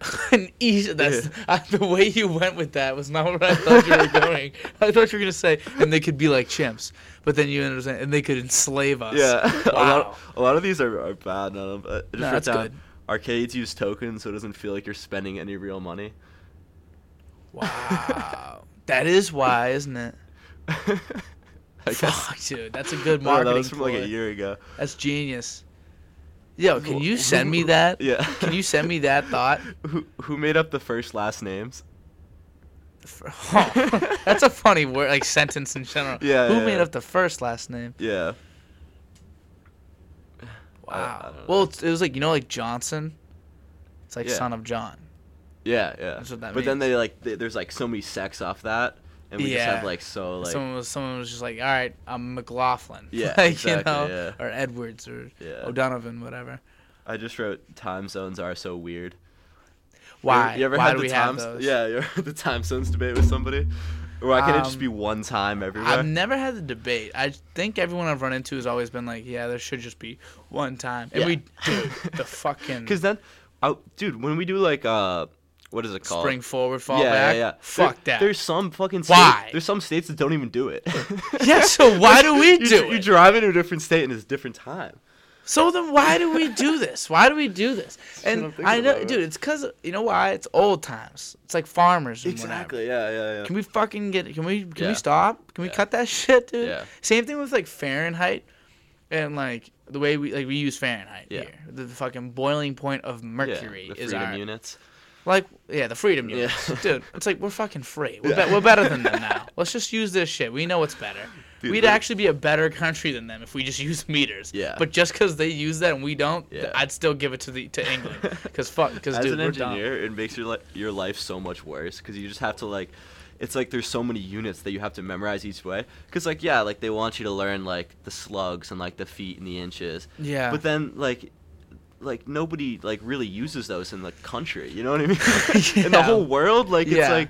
[laughs] An easy, that's I, [laughs] uh, the way you went with that was not where I thought you were [laughs] going. I thought you were gonna say, and they could be like chimps, but then you saying, and they could enslave us. Yeah, a Wow. lot, a lot of these are, are bad. None of them. Just No, that's down, good. Arcades use tokens, so it doesn't feel like you're spending any real money. Wow. that is why, isn't it? I guess. Fuck, dude, that's a good [laughs] No, marketing. that was from like a year ago. That's genius. Yo, can you send me that? Yeah. Can you send me [laughs] that thought? Who who made up the first last names? [laughs] Oh, that's a funny word, like sentence in general. Yeah, Who yeah, made yeah. up the first last name? Yeah. I- I Wow. well, it's, it was like you know, like Johnson. It's like Yeah. son of John. Yeah, yeah. That's what that but then they like they, there's like so many sects off that, and we just Yeah. have like so like someone was someone was just like, all right, I'm McLaughlin. Yeah, [laughs] like, exactly, you know, yeah. or Edwards or yeah. O'Donovan, whatever. I just wrote time zones are so weird. Why? ever, you ever Why had do the we time? Yeah, you ever had the time zones debate with somebody? Or why can't it just Um, be one time everywhere? I've never had the debate. I think everyone I've run into has always been like, yeah, there should just be one time. And Yeah. we, dude, the [laughs] fucking Because then, I, dude, when we do like uh, what is it called? spring forward, fall yeah, back. yeah, yeah. Fuck There- that. There's some fucking state, Why? There's some states that don't even do it. [laughs] Yeah, so why do we [laughs] do You it? drive into a different state and it's a different time. So then why do we do this? Why do we do this? [laughs] And I know, about, dude, it's because you know why? It's old times. It's like farmers Exactly. whatever. Yeah, yeah, yeah. Can we fucking get? Can we? Can Yeah. we stop? Can we Yeah. cut that shit, dude? Yeah. Same thing with like Fahrenheit, and like the way we like we use Fahrenheit Yeah. here. The, the fucking boiling point of mercury yeah, the is our units. Like yeah the freedom units, [laughs] dude. It's like we're fucking free. We're, be- we're better than them [laughs] now. Let's just use this shit. We know it's better. Dude, we'd actually be a better country than them if we just [laughs] used meters. Yeah. But just because they use that and we don't, th- Yeah. I'd still give it to the to England. Because fuck, because As dude, an we're dumb. engineer, it makes your li- your life so much worse because you just have to like, it's like there's so many units that you have to memorize each way. Because like yeah, like they want you to learn like the slugs and like the feet and the inches. Yeah. But then like. Like nobody like really uses those in the country, you know what I mean? [laughs] [laughs] In the whole world, like it's Yeah. like,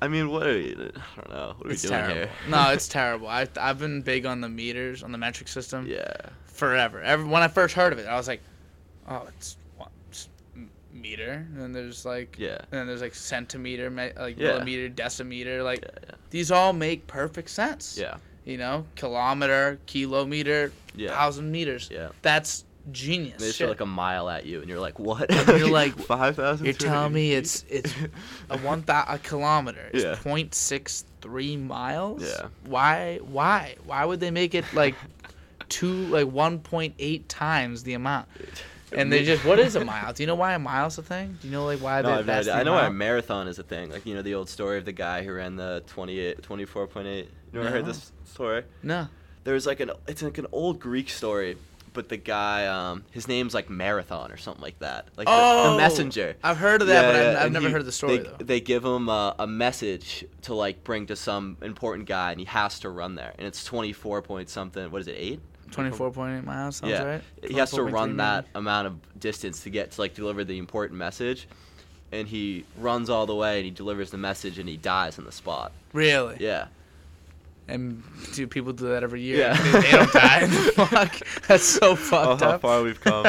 I mean, what? Are we, I don't know. What are it's we doing terrible. here? no, it's [laughs] terrible. I I've been big on the meters on the metric system Yeah. forever. Every, when I first heard of it, I was like, oh, it's what it's meter, and then there's like Yeah. and then there's like centimeter, me- like Yeah. millimeter, decimeter. Like Yeah. these all make perfect sense. Yeah. You know, kilometer, kilometer, Yeah. thousand meters. Yeah. That's genius. They just shit. throw like a mile at you, and you're like, "What?" you're [laughs] like, five thousand. You're telling me it's it's a one thou- a kilometer is Yeah. point six three miles. Yeah. Why? Why? Why would they make it like two like one point eight times the amount? [laughs] And they just what is a mile? Do you know why a mile's a thing? Do you know like why No, that, I've no that's the I know why a marathon is a thing. Like you know the old story of the guy who ran the 28, 24.8. You never heard this story? No. There's like an it's like an old Greek story, but the guy um his name's like Marathon or something like that. Like the, Oh, the messenger. I've heard of that, but I've, I've never he- heard of the story they, though. They give him a, a message to like bring to some important guy, and he has to run there. And it's 24 point something. What is it? Eight? Twenty four point eight miles sounds yeah. right. He has to 24.3 run that amount of distance to get to like deliver the important message. And he runs all the way and he delivers the message and he dies on the spot. Really? Yeah. And do people do that every year? Yeah. They, they don't [laughs] die. Fuck. That's so fucked up. Oh, [laughs] how far we've come.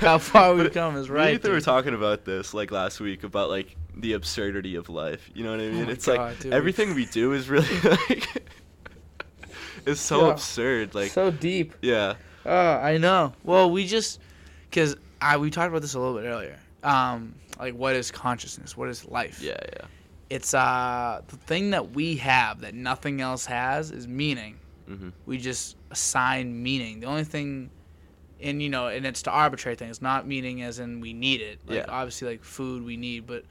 how far we've come is right. Ethan were talking about this like last week about like the absurdity of life. You know what I mean? Oh it's God, like dude. everything we do is really [laughs] like it's so Yeah. absurd. Like so deep. yeah. Oh, I know. Well, we just because I we talked about this a little bit earlier. Um, like what is consciousness? What is life? Yeah, yeah. It's uh the thing that we have that nothing else has is meaning. Mhm. We just assign meaning. The only thing. And you know, and it's to arbitrary things, not meaning as in we need it. Like Yeah. obviously, like food we need, but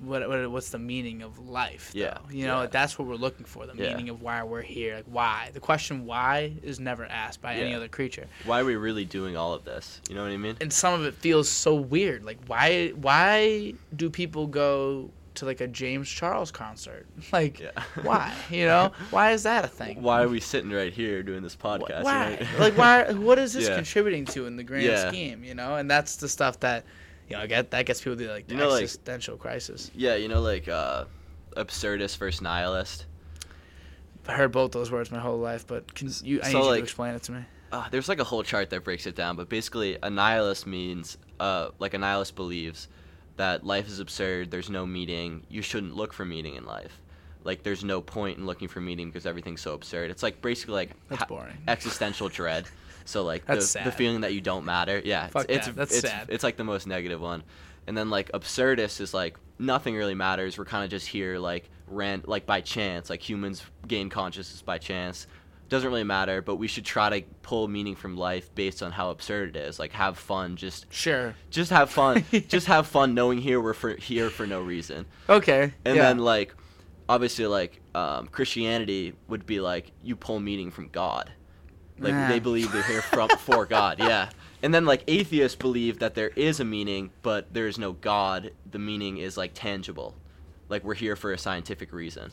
what, what what's the meaning of life? Yeah, you know yeah. that's what we're looking for. The Yeah. meaning of why we're here. Like why? The question why is never asked by any other creature. Why are we really doing all of this? You know what I mean? and some of it feels so weird. Like why why do people go to like a James Charles concert? [laughs] Like Yeah. [laughs] why? You know? Why is that a thing? Why are we sitting right here doing this podcast? Why? [laughs] like why what is this Yeah. contributing to in the grand Yeah. scheme, you know? And that's the stuff that you know, get that gets people to like the You know, like- existential crisis. Yeah, you know, like uh, absurdist versus nihilist. I heard both those words my whole life, but can you I So, need you to explain it to me. Uh, there's like a whole chart that breaks it down, but basically, a nihilist means, uh, like a nihilist believes that life is absurd. There's no meaning. You shouldn't look for meaning in life. Like there's no point in looking for meaning because everything's so absurd. It's like basically like That's ha- boring. existential dread. [laughs] So like the, the feeling that you don't matter. Yeah, Fuck it's that. That's it's, sad. it's like the most negative one. And then like absurdist is like nothing really matters. We're kind of just here like ran like by chance. Like humans gain consciousness by chance. Doesn't really matter, but we should try to pull meaning from life based on how absurd it is. Like have fun, just Sure. just have fun, [laughs] just have fun knowing here we're for here for no reason. Okay. And yeah. then like obviously like um, Christianity would be like you pull meaning from God. Like they believe they're here from for [laughs] God, yeah. And then like atheists believe that there is a meaning, but there is no God. The meaning is like tangible. Like we're here for a scientific reason.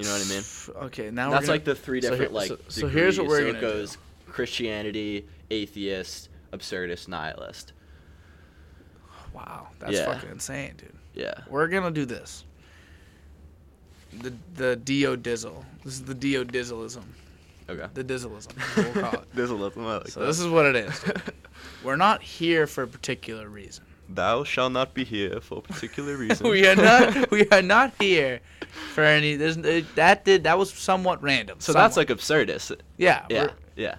You know what I mean? Okay, now That's we're like the three so different here- like. so- so here's what we're so gonna it do. goes Christianity, atheist, absurdist, nihilist. Wow, that's Yeah. fucking insane, dude. Yeah. We're gonna do this. The the Dio Dizzle. This is the Dio Dizzleism. Okay. The Dizzleism. [laughs] we'll call it. Little I like so this is what it is. [laughs] We're not here for a particular reason. Thou shall not be here for a particular [laughs] reason. we are not. [laughs] We are not here for any. There's uh, that did that was somewhat random. So that's somewhat. like absurdist. yeah Yeah. Yeah.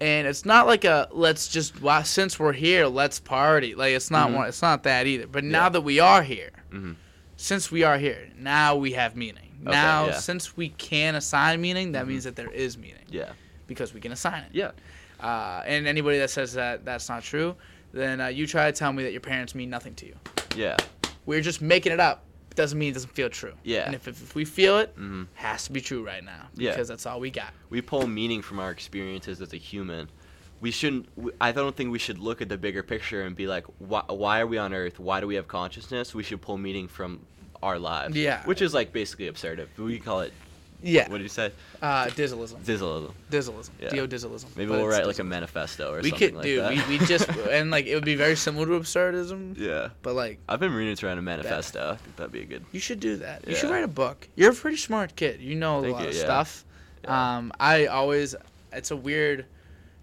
and it's not like a let's just well, since we're here let's party like it's not Mhm. one it's not that either but now Yeah. that we are here Mhm. since we are here now we have meaning Okay, now yeah. since we can assign meaning that Mhm. means that there is meaning Yeah. because we can assign it Yeah. uh, and anybody that says that that's not true then uh, you try to tell me that your parents mean nothing to you Yeah. we're just making it up doesn't mean it doesn't feel true. Yeah. And if, if, we feel it, hmm has to be true right now Yeah. because that's all we got. we pull meaning from our experiences as a human. We shouldn't. I don't think we should look at the bigger picture and be like, why, why are we on Earth? Why do we have consciousness? We should pull meaning from our lives. Yeah. Which is like basically absurd. We call it. Yeah. What did you say? Uh, Dizzleism. Dizzleism. Dizzleism. Yeah. Dizzleism. Maybe But we'll write like a manifesto or We something could, like dude. that. We, we just [laughs] and like it would be very similar to absurdism, yeah. but like I've been reading to write a manifesto. I think that'd be a good. you should do that. You should write a book. You're a pretty smart kid. You know a Thank lot you, of yeah. stuff. Yeah. Um, I always it's a weird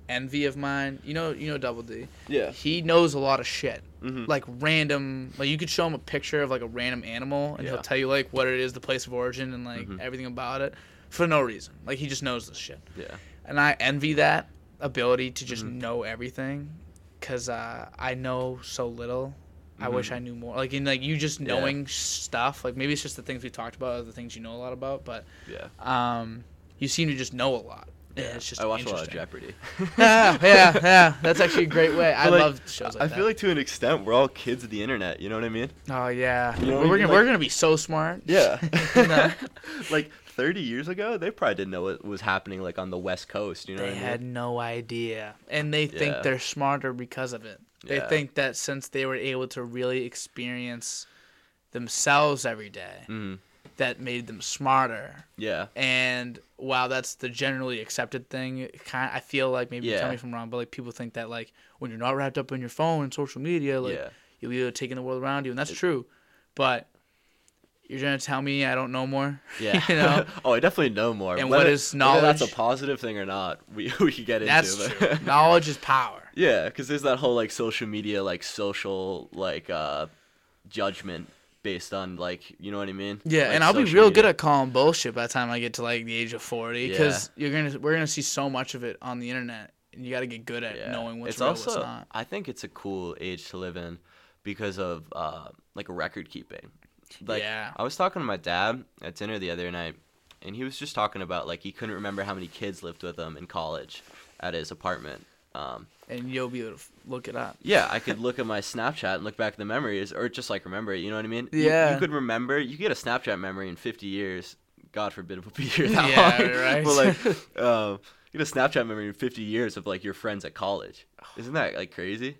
envy of mine. You know, you know Double D. yeah. He knows a lot of shit. Hmm Like random, like you could show him a picture of like a random animal, and Yeah. he'll tell you like what it is, the place of origin, and like Mhm. everything about it, for no reason. Like he just knows this shit, Yeah. and I envy that ability to just Mhm. know everything, cause uh, I know so little. I wish Mhm. I knew more. Like in like you just Yeah. knowing stuff. Like maybe it's just the things we talked about, or the things you know a lot about, but Yeah. um, you seem to just know a lot. Yeah. it's just I watch a lot of. Jeopardy. [laughs] [laughs] yeah, yeah, yeah. That's actually a great way. I like, love shows like I that. feel like to an extent we're all kids of the internet. You know what I mean? Oh yeah, You know we're gonna Like- we're gonna be so smart. Yeah. [laughs] Like 30 years ago, they probably didn't know what was happening like on the West Coast. You know they what I mean? had no idea, and they think Yeah. they're smarter because of it. They Yeah. think that since they were able to really experience themselves every day, Mhm. That made them smarter. Yeah. And while that's the generally accepted thing, it kind I feel like maybe you tell Yeah. me if I'm wrong, but like people think that like when you're not wrapped up in your phone and social media, like yeah. you'll be able to take in the world around you, and that's true. But you're gonna tell me I don't know more? [laughs] Yeah. you know? [laughs] oh, I definitely know more. And Whether- what is whether that's a positive thing or not, [laughs] we we could get That's into. true. Knowledge is power. yeah, because there's that whole like social media, like social like uh judgment based on like you know what I mean? Yeah, Like, and I'll be real media. good at calling bullshit by the time I get to like the age of forty, because you're gonna we're gonna see so much of it on the internet, and you got to get good at Yeah. knowing what's it's real, also what's not. I think it's a cool age to live in because of uh like record keeping. Like Yeah. I was talking to my dad at dinner the other night and he was just talking about like he couldn't remember how many kids lived with him in college at his apartment. Um And you'll be able to look it up. yeah, I could look at my Snapchat and look back at the memories or just like remember it, you know what I mean? Yeah. You, could remember, you get a Snapchat memory in 50 years. God forbid it will be [laughs] here that Yeah, long. right. but like [laughs] um you get a Snapchat memory in 50 years of like your friends at college. [sighs] Isn't that like crazy?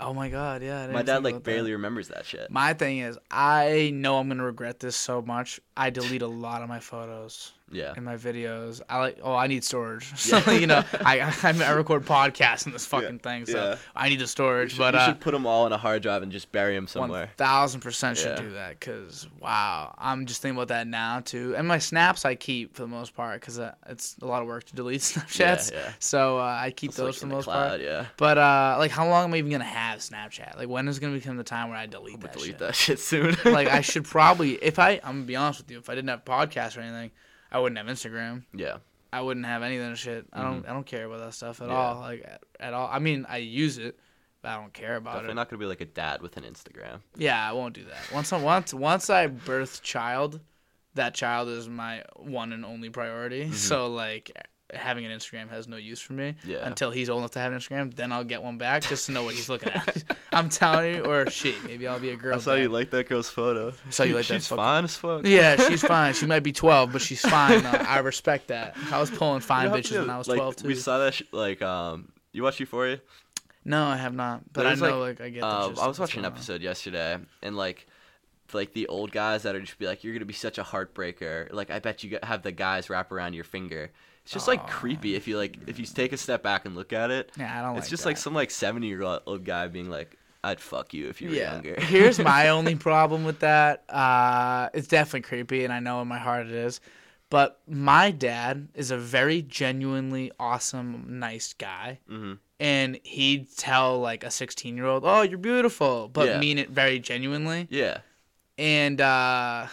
Oh my god, yeah. My dad like that. barely remembers that shit. My thing is, I know I'm gonna regret this so much. I delete a lot of my photos Yeah. and my videos. I like, oh, I need storage. So [laughs] Yeah. you know, I I, [laughs] I record podcasts in this fucking Yeah, thing, so yeah. I need the You storage. should, but you uh, should put them all on a hard drive and just bury them somewhere. thousand percent should do that because wow, I'm just thinking about that now too. And my snaps I keep for the most part because uh, it's a lot of work to delete [laughs] Snapchats. yeah. So uh, I keep those like, for the most cloud, part. yeah. But uh, like, how long am I even gonna have Snapchat? Like, when is gonna become the time where I delete I'm that delete shit? that shit soon. like, I should probably, if I, I'm gonna be honest with you, if I didn't have podcasts or anything, I wouldn't have Instagram. yeah. I wouldn't have any of that shit. I don't, mm-hmm. I don't care about that stuff at Yeah. all. Like at, at all. I mean, I use it, but I don't care about Definitely it. Definitely not gonna be like a dad with an Instagram. Yeah, I won't do that. Once I once once I birth child, that child is my one and only priority. Mm-hmm. So like having an Instagram has no use for me Yeah. until he's old enough to have an Instagram. Then I'll get one back just to know what he's looking at. [laughs] I'm telling you, or she. Maybe I'll be a girl. I saw you like that girl's photo. I saw you like that She's fine as fuck. Yeah, she's [laughs] fine. She might be 12, but she's fine. though. I respect that. I was pulling fine bitches to- when I was like, 12 too. We saw that sh- like um. You watch Euphoria? No, I have not. But I know like, I get. Um, I was watching an going on. episode yesterday, and like, like the old guys that are just be like, "You're gonna be such a heartbreaker." Like, I bet you have the guys wrap around your finger. It's just like Aw. creepy if you like if you take a step back and look at it. Yeah, I don't know. It's like just that. like some like seventy year old guy being like, "I'd fuck you if you were younger." [laughs] Here's my [laughs] only problem with that. Uh, it's definitely creepy, and I know in my heart it is. But my dad is a very genuinely awesome, nice guy. hmm And he'd tell like a 16 year old, oh, you're beautiful, but Yeah. mean it very genuinely. Yeah. And uh,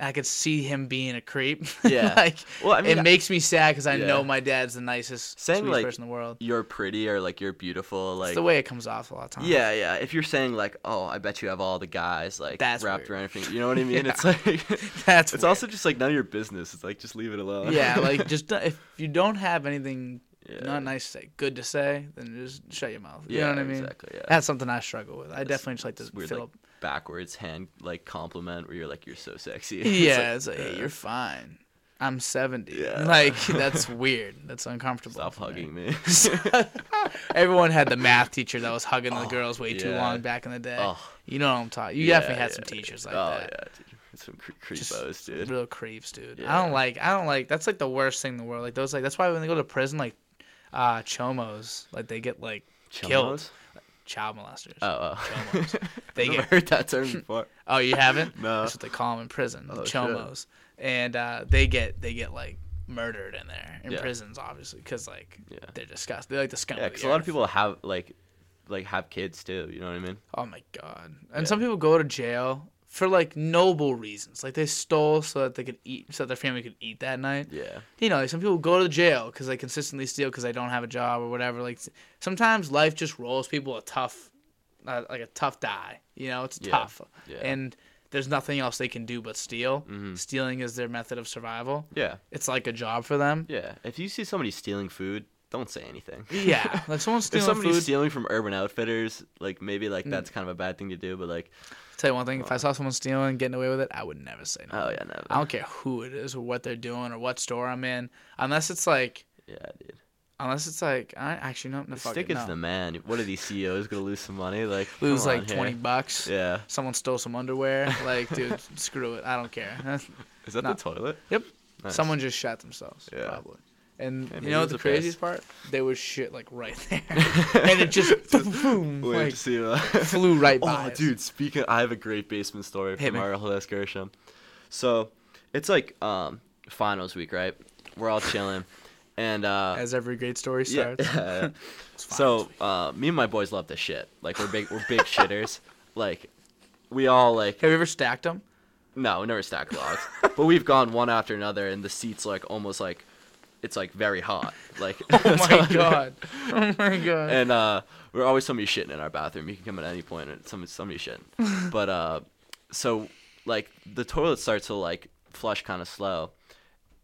I could see him being a creep. [laughs] Yeah. like, Well, I mean, it makes me sad because I Yeah. know my dad's the nicest, Saying, sweetest like, person in the world. you're pretty or like you're beautiful, like it's the way it comes off a lot of times. Yeah, yeah. If you're saying like, "Oh, I bet you have all the guys like That's wrapped weird. around your finger," you know what I [laughs] mean? Yeah. It's like [laughs] That's it's weird. also just like none of your business. It's like just leave it alone. yeah, like just if you don't have anything yeah. not nice to say, good to say, then just shut your mouth. You yeah, know what I mean? Exactly. Yeah. That's something I struggle with. I definitely just like to weird, fill like, up. Backwards hand like compliment where you're like you're so sexy. [laughs] Yeah, it's like, like, hey, you're fine. I'm 70. Yeah. [laughs] Like [laughs] that's weird. That's uncomfortable. Stop hugging me. Everyone had the math teacher that was hugging the Oh, girls way too long back in the day. oh, You know what I'm talking. You yeah, definitely had yeah, some teachers like oh that. yeah, dude. Some cre- Just creepos, dude. Real creeps, dude. I don't like. I don't like. That's like the worst thing in the world. Like those. Like that's why when they go to prison, like uh chomos, like they get like killed. Child molesters. Oh, oh. Chomos. [laughs] They get- heard that term before. [laughs] Oh, you haven't? No. That's what they call them in prison. Oh, shit. chomos. And uh, they get they get like murdered in there in Yeah. prisons, obviously, because like Yeah. they're disgusting. They're like the scum. Yeah, because a lot of people have like, like have kids too. You know what I mean? Oh my god! And Yeah. some people go to jail for like noble reasons, like they stole so that they could eat, so that their family could eat that night. Yeah. You know, like some people go to jail because they consistently steal because they don't have a job or whatever. Like sometimes life just rolls people a tough, uh, like a tough die. You know, it's Yeah. tough, Yeah. and there's nothing else they can do but steal. Mhm. Stealing is their method of survival. Yeah. It's like a job for them. Yeah. If you see somebody stealing food, don't say anything. [laughs] Yeah, like someone's [laughs] if stealing somebody's food. Mm. stealing from Urban Outfitters, like maybe like that's kind of a bad thing to do, but like, Tell you one thing: if I saw someone stealing and getting away with it, I would never say no. oh yeah, never. I don't care who it is or what they're doing or what store I'm in, unless it's like, Yeah, dude. unless it's like, I actually no, fuck stick is no. the man. What are these CEOs gonna lose some money? Like Lose like here. twenty bucks. Yeah. Someone stole some underwear. Like, dude, [laughs] screw it. I don't care. Is that No. the toilet? Yep. Nice. Someone just shot themselves. Yeah. Probably. And Yeah, you know the was a piss. craziest part? They was shit like right there, [laughs] and it just boom, Wait like to see that. flew right by. Oh, dude, speaking, I have a great basement story Hit from me. our whole excursion. So, it's like um finals week, right? We're all chilling, and uh, As every great story yeah. [laughs] starts. It's fine. so uh, me and my boys love this shit. Like we're big, we're big shitters. Like we all like have you ever stacked them? no, we never stacked logs, but we've gone one after another, and the seats like almost like it's like very hot. Like [laughs] Oh [laughs] my god. Oh my god. and uh, we're always somebody shitting in our bathroom. You can come at any point and somebody somebody shitting. [laughs] but uh, so like the toilet starts to like flush kind of slow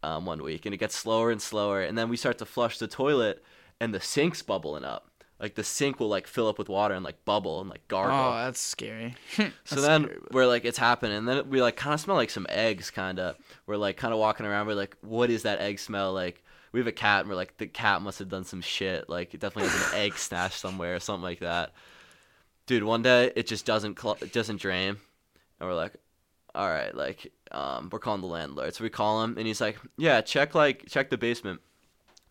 um, one week, and it gets slower and slower, and then we start to flush the toilet, and the sink's bubbling up. Like the sink will like fill up with water and like bubble and like gargle. oh, that's scary. So then scary, we're like, it's happening. And then we like kind of smell like some eggs, kind of. We're like kind of walking around. We're like, what is that egg smell? Like, we have a cat, and we're like, the cat must have done some shit. Like, it definitely has an [laughs] egg stashed somewhere or something like that. Dude, one day it just doesn't cl- it doesn't drain, and we're like, all right, like, um, we're calling the landlord. So we call him, and he's like, yeah, check like check the basement.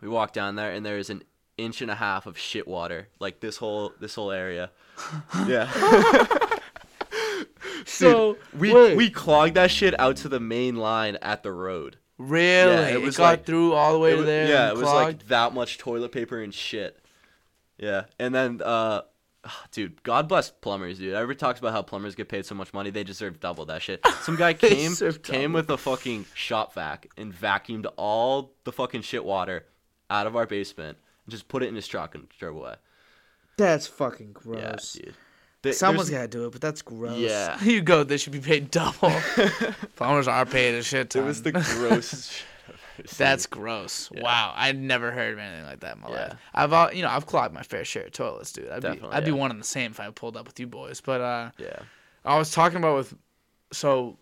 We walk down there, and there's an inch and a half of shit water, like this whole this whole area. [laughs] Yeah. [laughs] so We wait, we clogged that shit out to the main line at the road. Really Yeah, it it, got like- through all the way It to there. yeah, it was like that much toilet paper and shit. Yeah, and then uh, [sighs] dude, God bless plumbers, dude. Everybody talks about how plumbers get paid so much money; they deserve double that shit. [laughs] Some guy came came with a fucking shop vac and vacuumed all the fucking shit water out of our basement and just put it in his truck and drove away. That's fucking gross. Yeah, dude. Th- Someone's there's- gotta do it, but that's gross. Yeah. [laughs] you go. They should be paid double. [laughs] Plumbers are paid a shit ton. It was the [laughs] grossest. shit I've. That's gross. Yeah. Wow, I'd never heard of anything like that in my Yeah. life. I've, uh, you know, I've clogged my fair share of toilets, dude. I'd Definitely, be, I'd be one and the same if I pulled up with you boys. But uh, yeah. I was talking about with, so,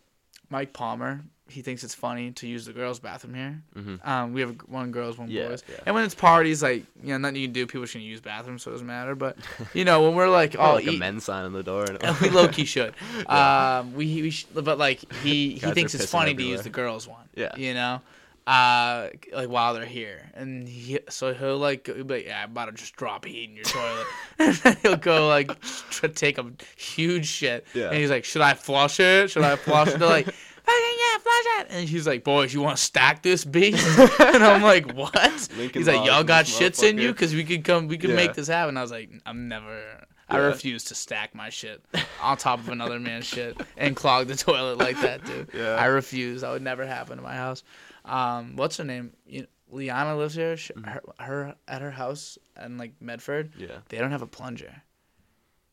Mike Palmer. He thinks it's funny to use the girls' bathroom here. Mhm. Um, we have one girls, one Yeah, boys. yeah. And when it's parties, like you know, nothing you can do. People should use bathrooms, so it doesn't matter. But [laughs] you know, when we're like, Oh, like a eat, men's sign on the door. And [laughs] we low key [laughs] should. Um, we, we sh- but like he he thinks it's funny to use the girls one. Yeah. You know, uh, like while they're here, and he, so he'll like, he'll be like, yeah, I'm about to just drop heat in your toilet. and then he'll go like tr- take a huge shit, Yeah. and he's like, should I flush it? Should I flush it? They're like. Fucking yeah, flush it. And he's like, boys, you want to stack this beast? [laughs] and I'm like, what? Lincoln he's like, y'all got shits in you? Because we could come, we could Yeah. make this happen. I was like, I'm never, I refuse to stack my shit on top of another man's shit and clog the toilet like that, dude. [laughs] Yeah. I refuse. That would never happen in my house. Um, what's her name? You, Liana lives here. She, Mm-hmm. her, her at her house in like Medford. yeah. They don't have a plunger.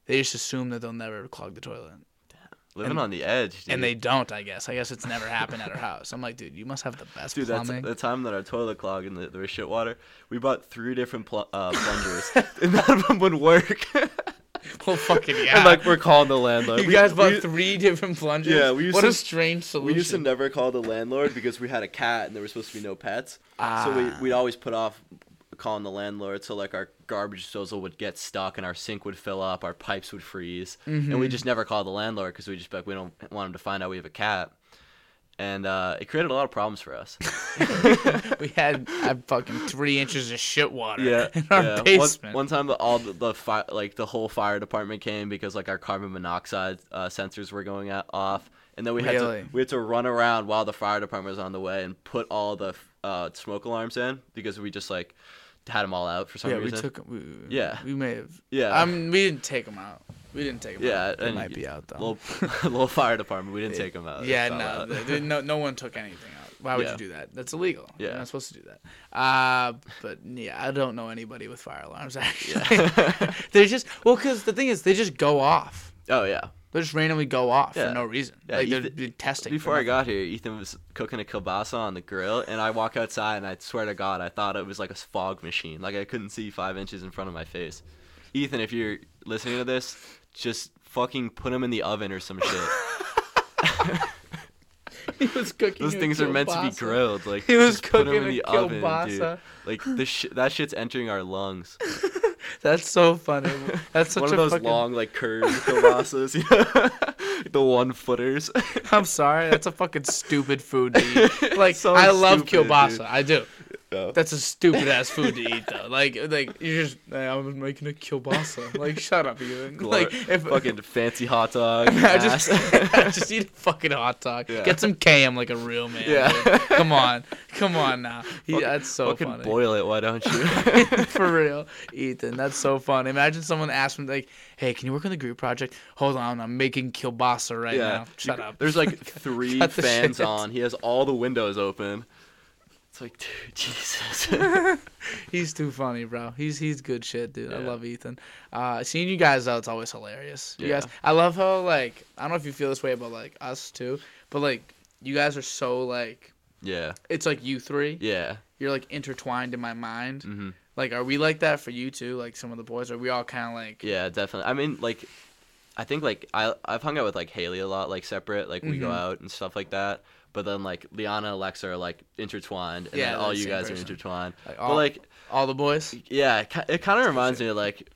They just assume that they'll never clog the toilet, Living And- on the edge. Dude. and they don't. I guess. I guess it's never happened at our house. I'm like, dude, you must have the best Dude, that's plumbing. the time that our toilet clogged and the, there was shit water. We bought three different pl- uh, [laughs] plungers, and none of them would work. [laughs] well, fucking yeah. And like we're calling the landlord. you We- guys bought we- three different plungers. Yeah, we used what to- a strange solution. We used to never call the landlord because we had a cat and there was supposed to be no pets. Ah. So we, Ah. we'd always put off calling the landlord so like our garbage disposal would get stuck and our sink would fill up, our pipes would freeze. And Mm-hmm. we just never called the landlord because we just like, we don't want him to find out we have a cat. And uh, it created a lot of problems for us. [laughs] we had uh, fucking three inches of shit water yeah, [laughs] in our yeah. One- basement. One, time, the, all the, the fi- like the whole fire department came because like our carbon monoxide uh, sensors were going out, off, and then we had to we had to run around while the fire department was on the way and put all the uh, smoke alarms in because we just like had them all out for some reason. yeah, we took. took 'em- We, Yeah. we may have. Yeah. I mean, we didn't take them out. We didn't take them out. Yeah, out. They might be out though. little, [laughs] little fire department. We didn't take them out. yeah, no, there- no, no one took anything out. Why would Yeah. you do that? That's illegal. You're Yeah. not supposed to do that. Uh, but yeah, I don't know anybody with fire alarms [laughs] actually. Yeah. [laughs] they just well, because the thing is, they just go off. oh yeah. They just randomly go off Yeah. for no reason. Yeah, like they're, Ethan- they're testing. Before I got here, Ethan was cooking a kielbasa on the grill, and I walk outside, and I swear to God, I thought it was like a fog machine. Like I couldn't see five inches in front of my face. Ethan, if you're listening to this, just fucking put them in the oven or some shit. [laughs] he was cooking. Those things are meant to be grilled. Like He was just put 'em cooking in a the oven, dude. kielbasa. Like this, sh- that shit's entering our lungs. [laughs] [laughs] That's so funny. That's such One a of those fucking. long, like curved kielbasas, [laughs] the one footers. I'm sorry. That's a fucking stupid food to eat. [laughs] Like So I love stupid, kielbasa. dude. I do. Yeah. That's a stupid ass food to eat though. Like like you're just hey, I was making a kielbasa. Like shut up, you. Like if fucking fancy hot dog. [laughs] I just [laughs] just eat a fucking hot dog. Yeah. Get some KM like a real man. Yeah. dude. Come on. Come on now. He, Fucking- that's so fucking funny. boil it, why don't you? [laughs] For real, Ethan. That's so funny. Imagine someone asked me like, "Hey, can you work on the group project? Hold on, I'm making kielbasa right now. Shut You- up." There's like three fans on. He has all the windows open. It's like, dude, [laughs] Jesus. [laughs] He's too funny, bro. He's he's good shit, dude. I love Ethan. Uh, seeing you guys out, it's always hilarious. You Yeah. guys, I love how like I don't know if you feel this way about like us too, but like you guys are so like yeah, it's like you three. yeah. You're like intertwined in my mind. hmm Like, are we like that for you too? Like some of the boys, are we all kind of like? Yeah, definitely. I mean, like, I think like I I've hung out with like Haley a lot, like separate. Like we go Mhm. out and stuff like that. But then like Liana, Alexa are like intertwined, and Yeah, then all you guys person. are intertwined. Like, but all- like, All the boys. yeah, it, it kind of reminds me of like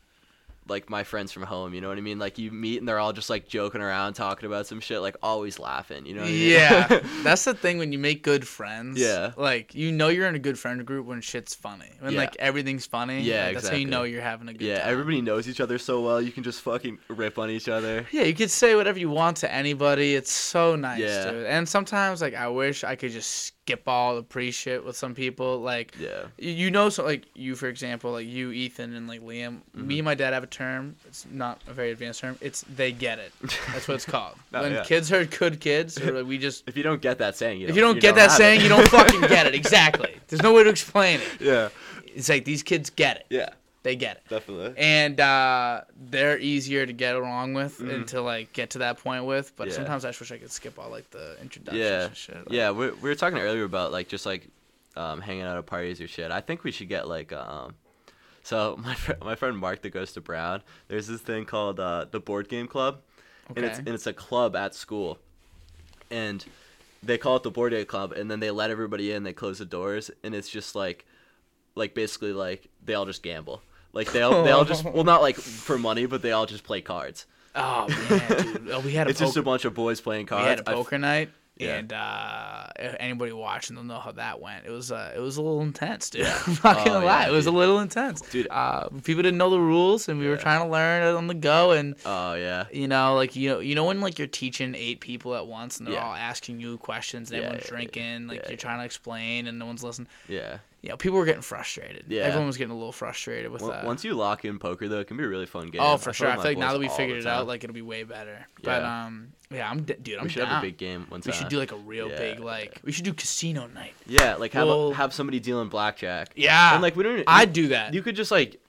like my friends from home. You know what I mean? Like you meet and they're all just like joking around, talking about some shit, like always laughing. You know? What I mean? Yeah, [laughs] that's the thing when you make good friends. Yeah. like you know you're in a good friend group when shit's funny. When Yeah. like everything's funny. Yeah, like, that's how you know you're having a good yeah, time. everybody knows each other so well. You can just fucking rip on each other. Yeah, you could say whatever you want to anybody. It's so nice, Yeah. dude. And sometimes, like, I wish I could just skip all the pre shit with some people. Like, Yeah. you know, so like you, for example, like you, Ethan, and like Liam. Mm-hmm. Me and my dad have a term. It's not a very advanced term. It's they get it. That's what it's [laughs] called. Oh, when yeah. kids are good kids, or like we [laughs] just. If you don't get that saying, you If you don't get have that it. saying, you don't fucking get it. [laughs] Exactly. There's no way to explain it. yeah. It's like these kids get it. Yeah. They get it. Definitely. and uh, they're easier to get along with and to like get to that point with. But. Yeah. sometimes I just wish I could skip all like the introductions Yeah. and shit. Like, Yeah, we, we were talking earlier about like just like um, hanging out at parties or shit. I think we should get like um. So [laughs] my fr- my friend Mark that goes to Brown, there's this thing called uh, the board game club, and it's and it's a club at school, and they call it the board game club, and then they let everybody in. They close the doors, and it's just like, like basically like they all just gamble. Like they all they all just well not like [laughs] for money, but they all just play cards. Oh man, dude. Oh, we had a [laughs] It's poker. just a bunch of boys playing cards. we had a poker night. Yeah. And uh, anybody watching, they'll know how that went. It was uh, it was a little intense, dude. [laughs] I'm not gonna Oh, lie, yeah, it was a little intense, Dude. Uh, people didn't know the rules, and we were trying to learn it on the go, and Oh yeah. you know, like you know, you know when like you're teaching eight people at once and they're Yeah. all asking you questions and Yeah, everyone's yeah, yeah, drinking, like yeah, you're yeah. trying to explain and no one's listening. Yeah. You know, people were getting frustrated. Yeah. everyone was getting a little frustrated with that. once you lock in poker though, it can be a really fun game. oh, for I sure. I feel like now that we figured it out, like it'll be way better. But um, yeah, I'm d- dude. I'm we should down. have a big game one we should do like a real Yeah. big like. We should do casino night. yeah, like have Well- a, have somebody dealing blackjack. Yeah, and like we don't. I'd do that. You could just like,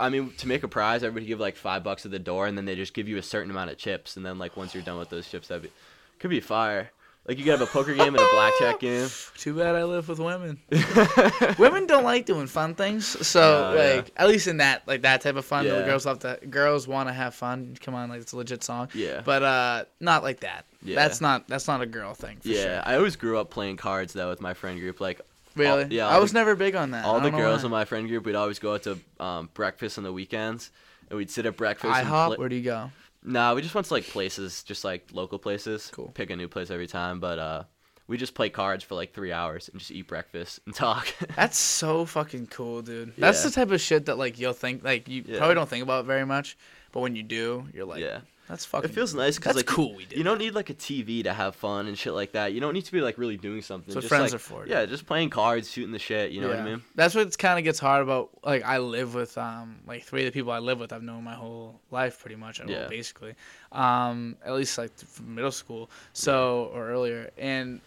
I mean, to make a prize, everybody give like five bucks at the door, and then they just give you a certain amount of chips, and then like once you're done with those chips, that be could be fire. Like you could have a poker game and a blackjack [laughs] game. Too bad I live with women. [laughs] women don't like doing fun things, so yeah. like at least in that like that type of fun, the Yeah. girls love to girls want to have fun. Come on, like it's a legit song. Yeah. But uh, not like that. Yeah. That's not that's not a girl thing. For yeah, Sure. I always grew up playing cards though with my friend group. Like Really? yeah, I was the- never big on that. all the girls in my friend group, we'd always go out to um, breakfast on the weekends, and we'd sit at breakfast. and IHOP. pla- Where do you go? Nah, we just went to like places, just like local places. Cool. Pick a new place every time, but uh, we just play cards for like three hours and just eat breakfast and [laughs] talk. That's so fucking cool, dude. That's Yeah. the type of shit that like you'll think like you Yeah. probably don't think about very much, but when you do, you're like, yeah, that's fucking. it feels nice because That's like you- cool. We did. You don't need like a TV to have fun and shit like that. You don't need to be like really doing something. That's what just, friends like, are for, dude. Yeah, just playing cards, shooting the shit. You know what I mean? That's what it's kind of gets hard about. Like I live with um like three of the people I live with I've known my whole life pretty much. well, Yeah. basically, um at least like from middle school, so or earlier, and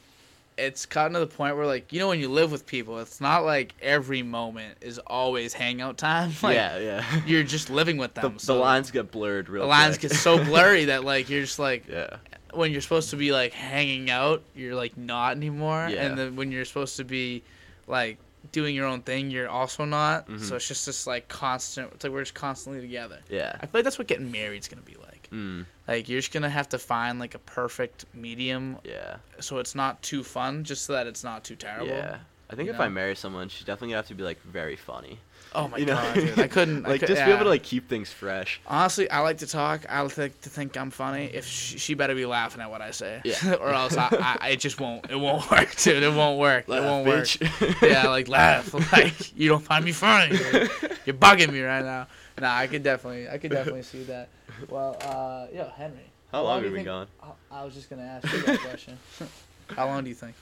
it's gotten to the point where like you know when you live with people, it's not like every moment is always hangout time. [laughs] Like, yeah, yeah. [laughs] You're just living with them. the so lines get blurred real the lines get so [laughs] blurry that like you're just like yeah, when you're supposed to be like hanging out, you're like not anymore. Yeah. And then when you're supposed to be like doing your own thing, you're also not. Mhm. So it's just this like constant. It's like we're just constantly together. yeah. I feel like that's what getting married's gonna be like. Mm, Like you're just gonna have to find like a perfect medium, yeah, so it's not too fun, just so that it's not too terrible. yeah. I think you if know? I marry someone, she's definitely gonna have to be like very funny. Oh my [laughs] you know? god, dude! I couldn't. I like could, just be able to like keep things fresh. Honestly, I like to talk. I like to think I'm funny. If she, she better be laughing at what I say, Yeah. [laughs] or else I, I, it just won't. It won't [laughs] work, dude. It won't work. it won't work. yeah, like laugh. Like you don't find me funny. You're bugging me right now. Nah, I could definitely, I could definitely see that. Well, uh, yo, Henry. How long do have we think- gone? I, I was just gonna ask you that question. [laughs] How long do you think?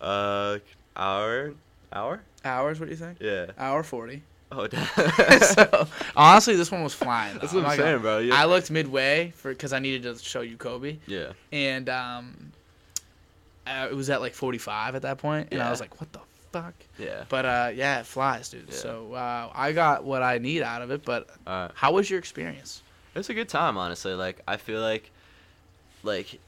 Uh, hour, hour? Hours? What do you think? Yeah. Hour forty. Oh, [laughs] damn. [laughs] so honestly, this one was flying. That's what I'm not gonna- saying, bro. Yeah. I looked midway for because I needed to show you Kobe, yeah. and um, uh, it was at like 45 at that point, and I was like, "What the fuck?" Yeah. But uh, yeah, it flies, dude. Yeah. So uh, I got what I need out of it. But All right. how was your experience? It was a good time, honestly. Like I feel like, like,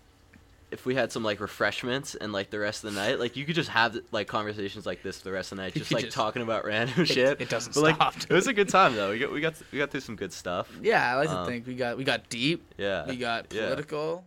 if we had some like refreshments and like the rest of the night, like you could just have like conversations like this for the rest of the night, just like just- talking about [laughs] random shit. it doesn't but, like, stop, It was a good time though. We got [laughs] we got we got through some good stuff. Yeah, I like to Um, think we got we got deep, Yeah. we got yeah. political,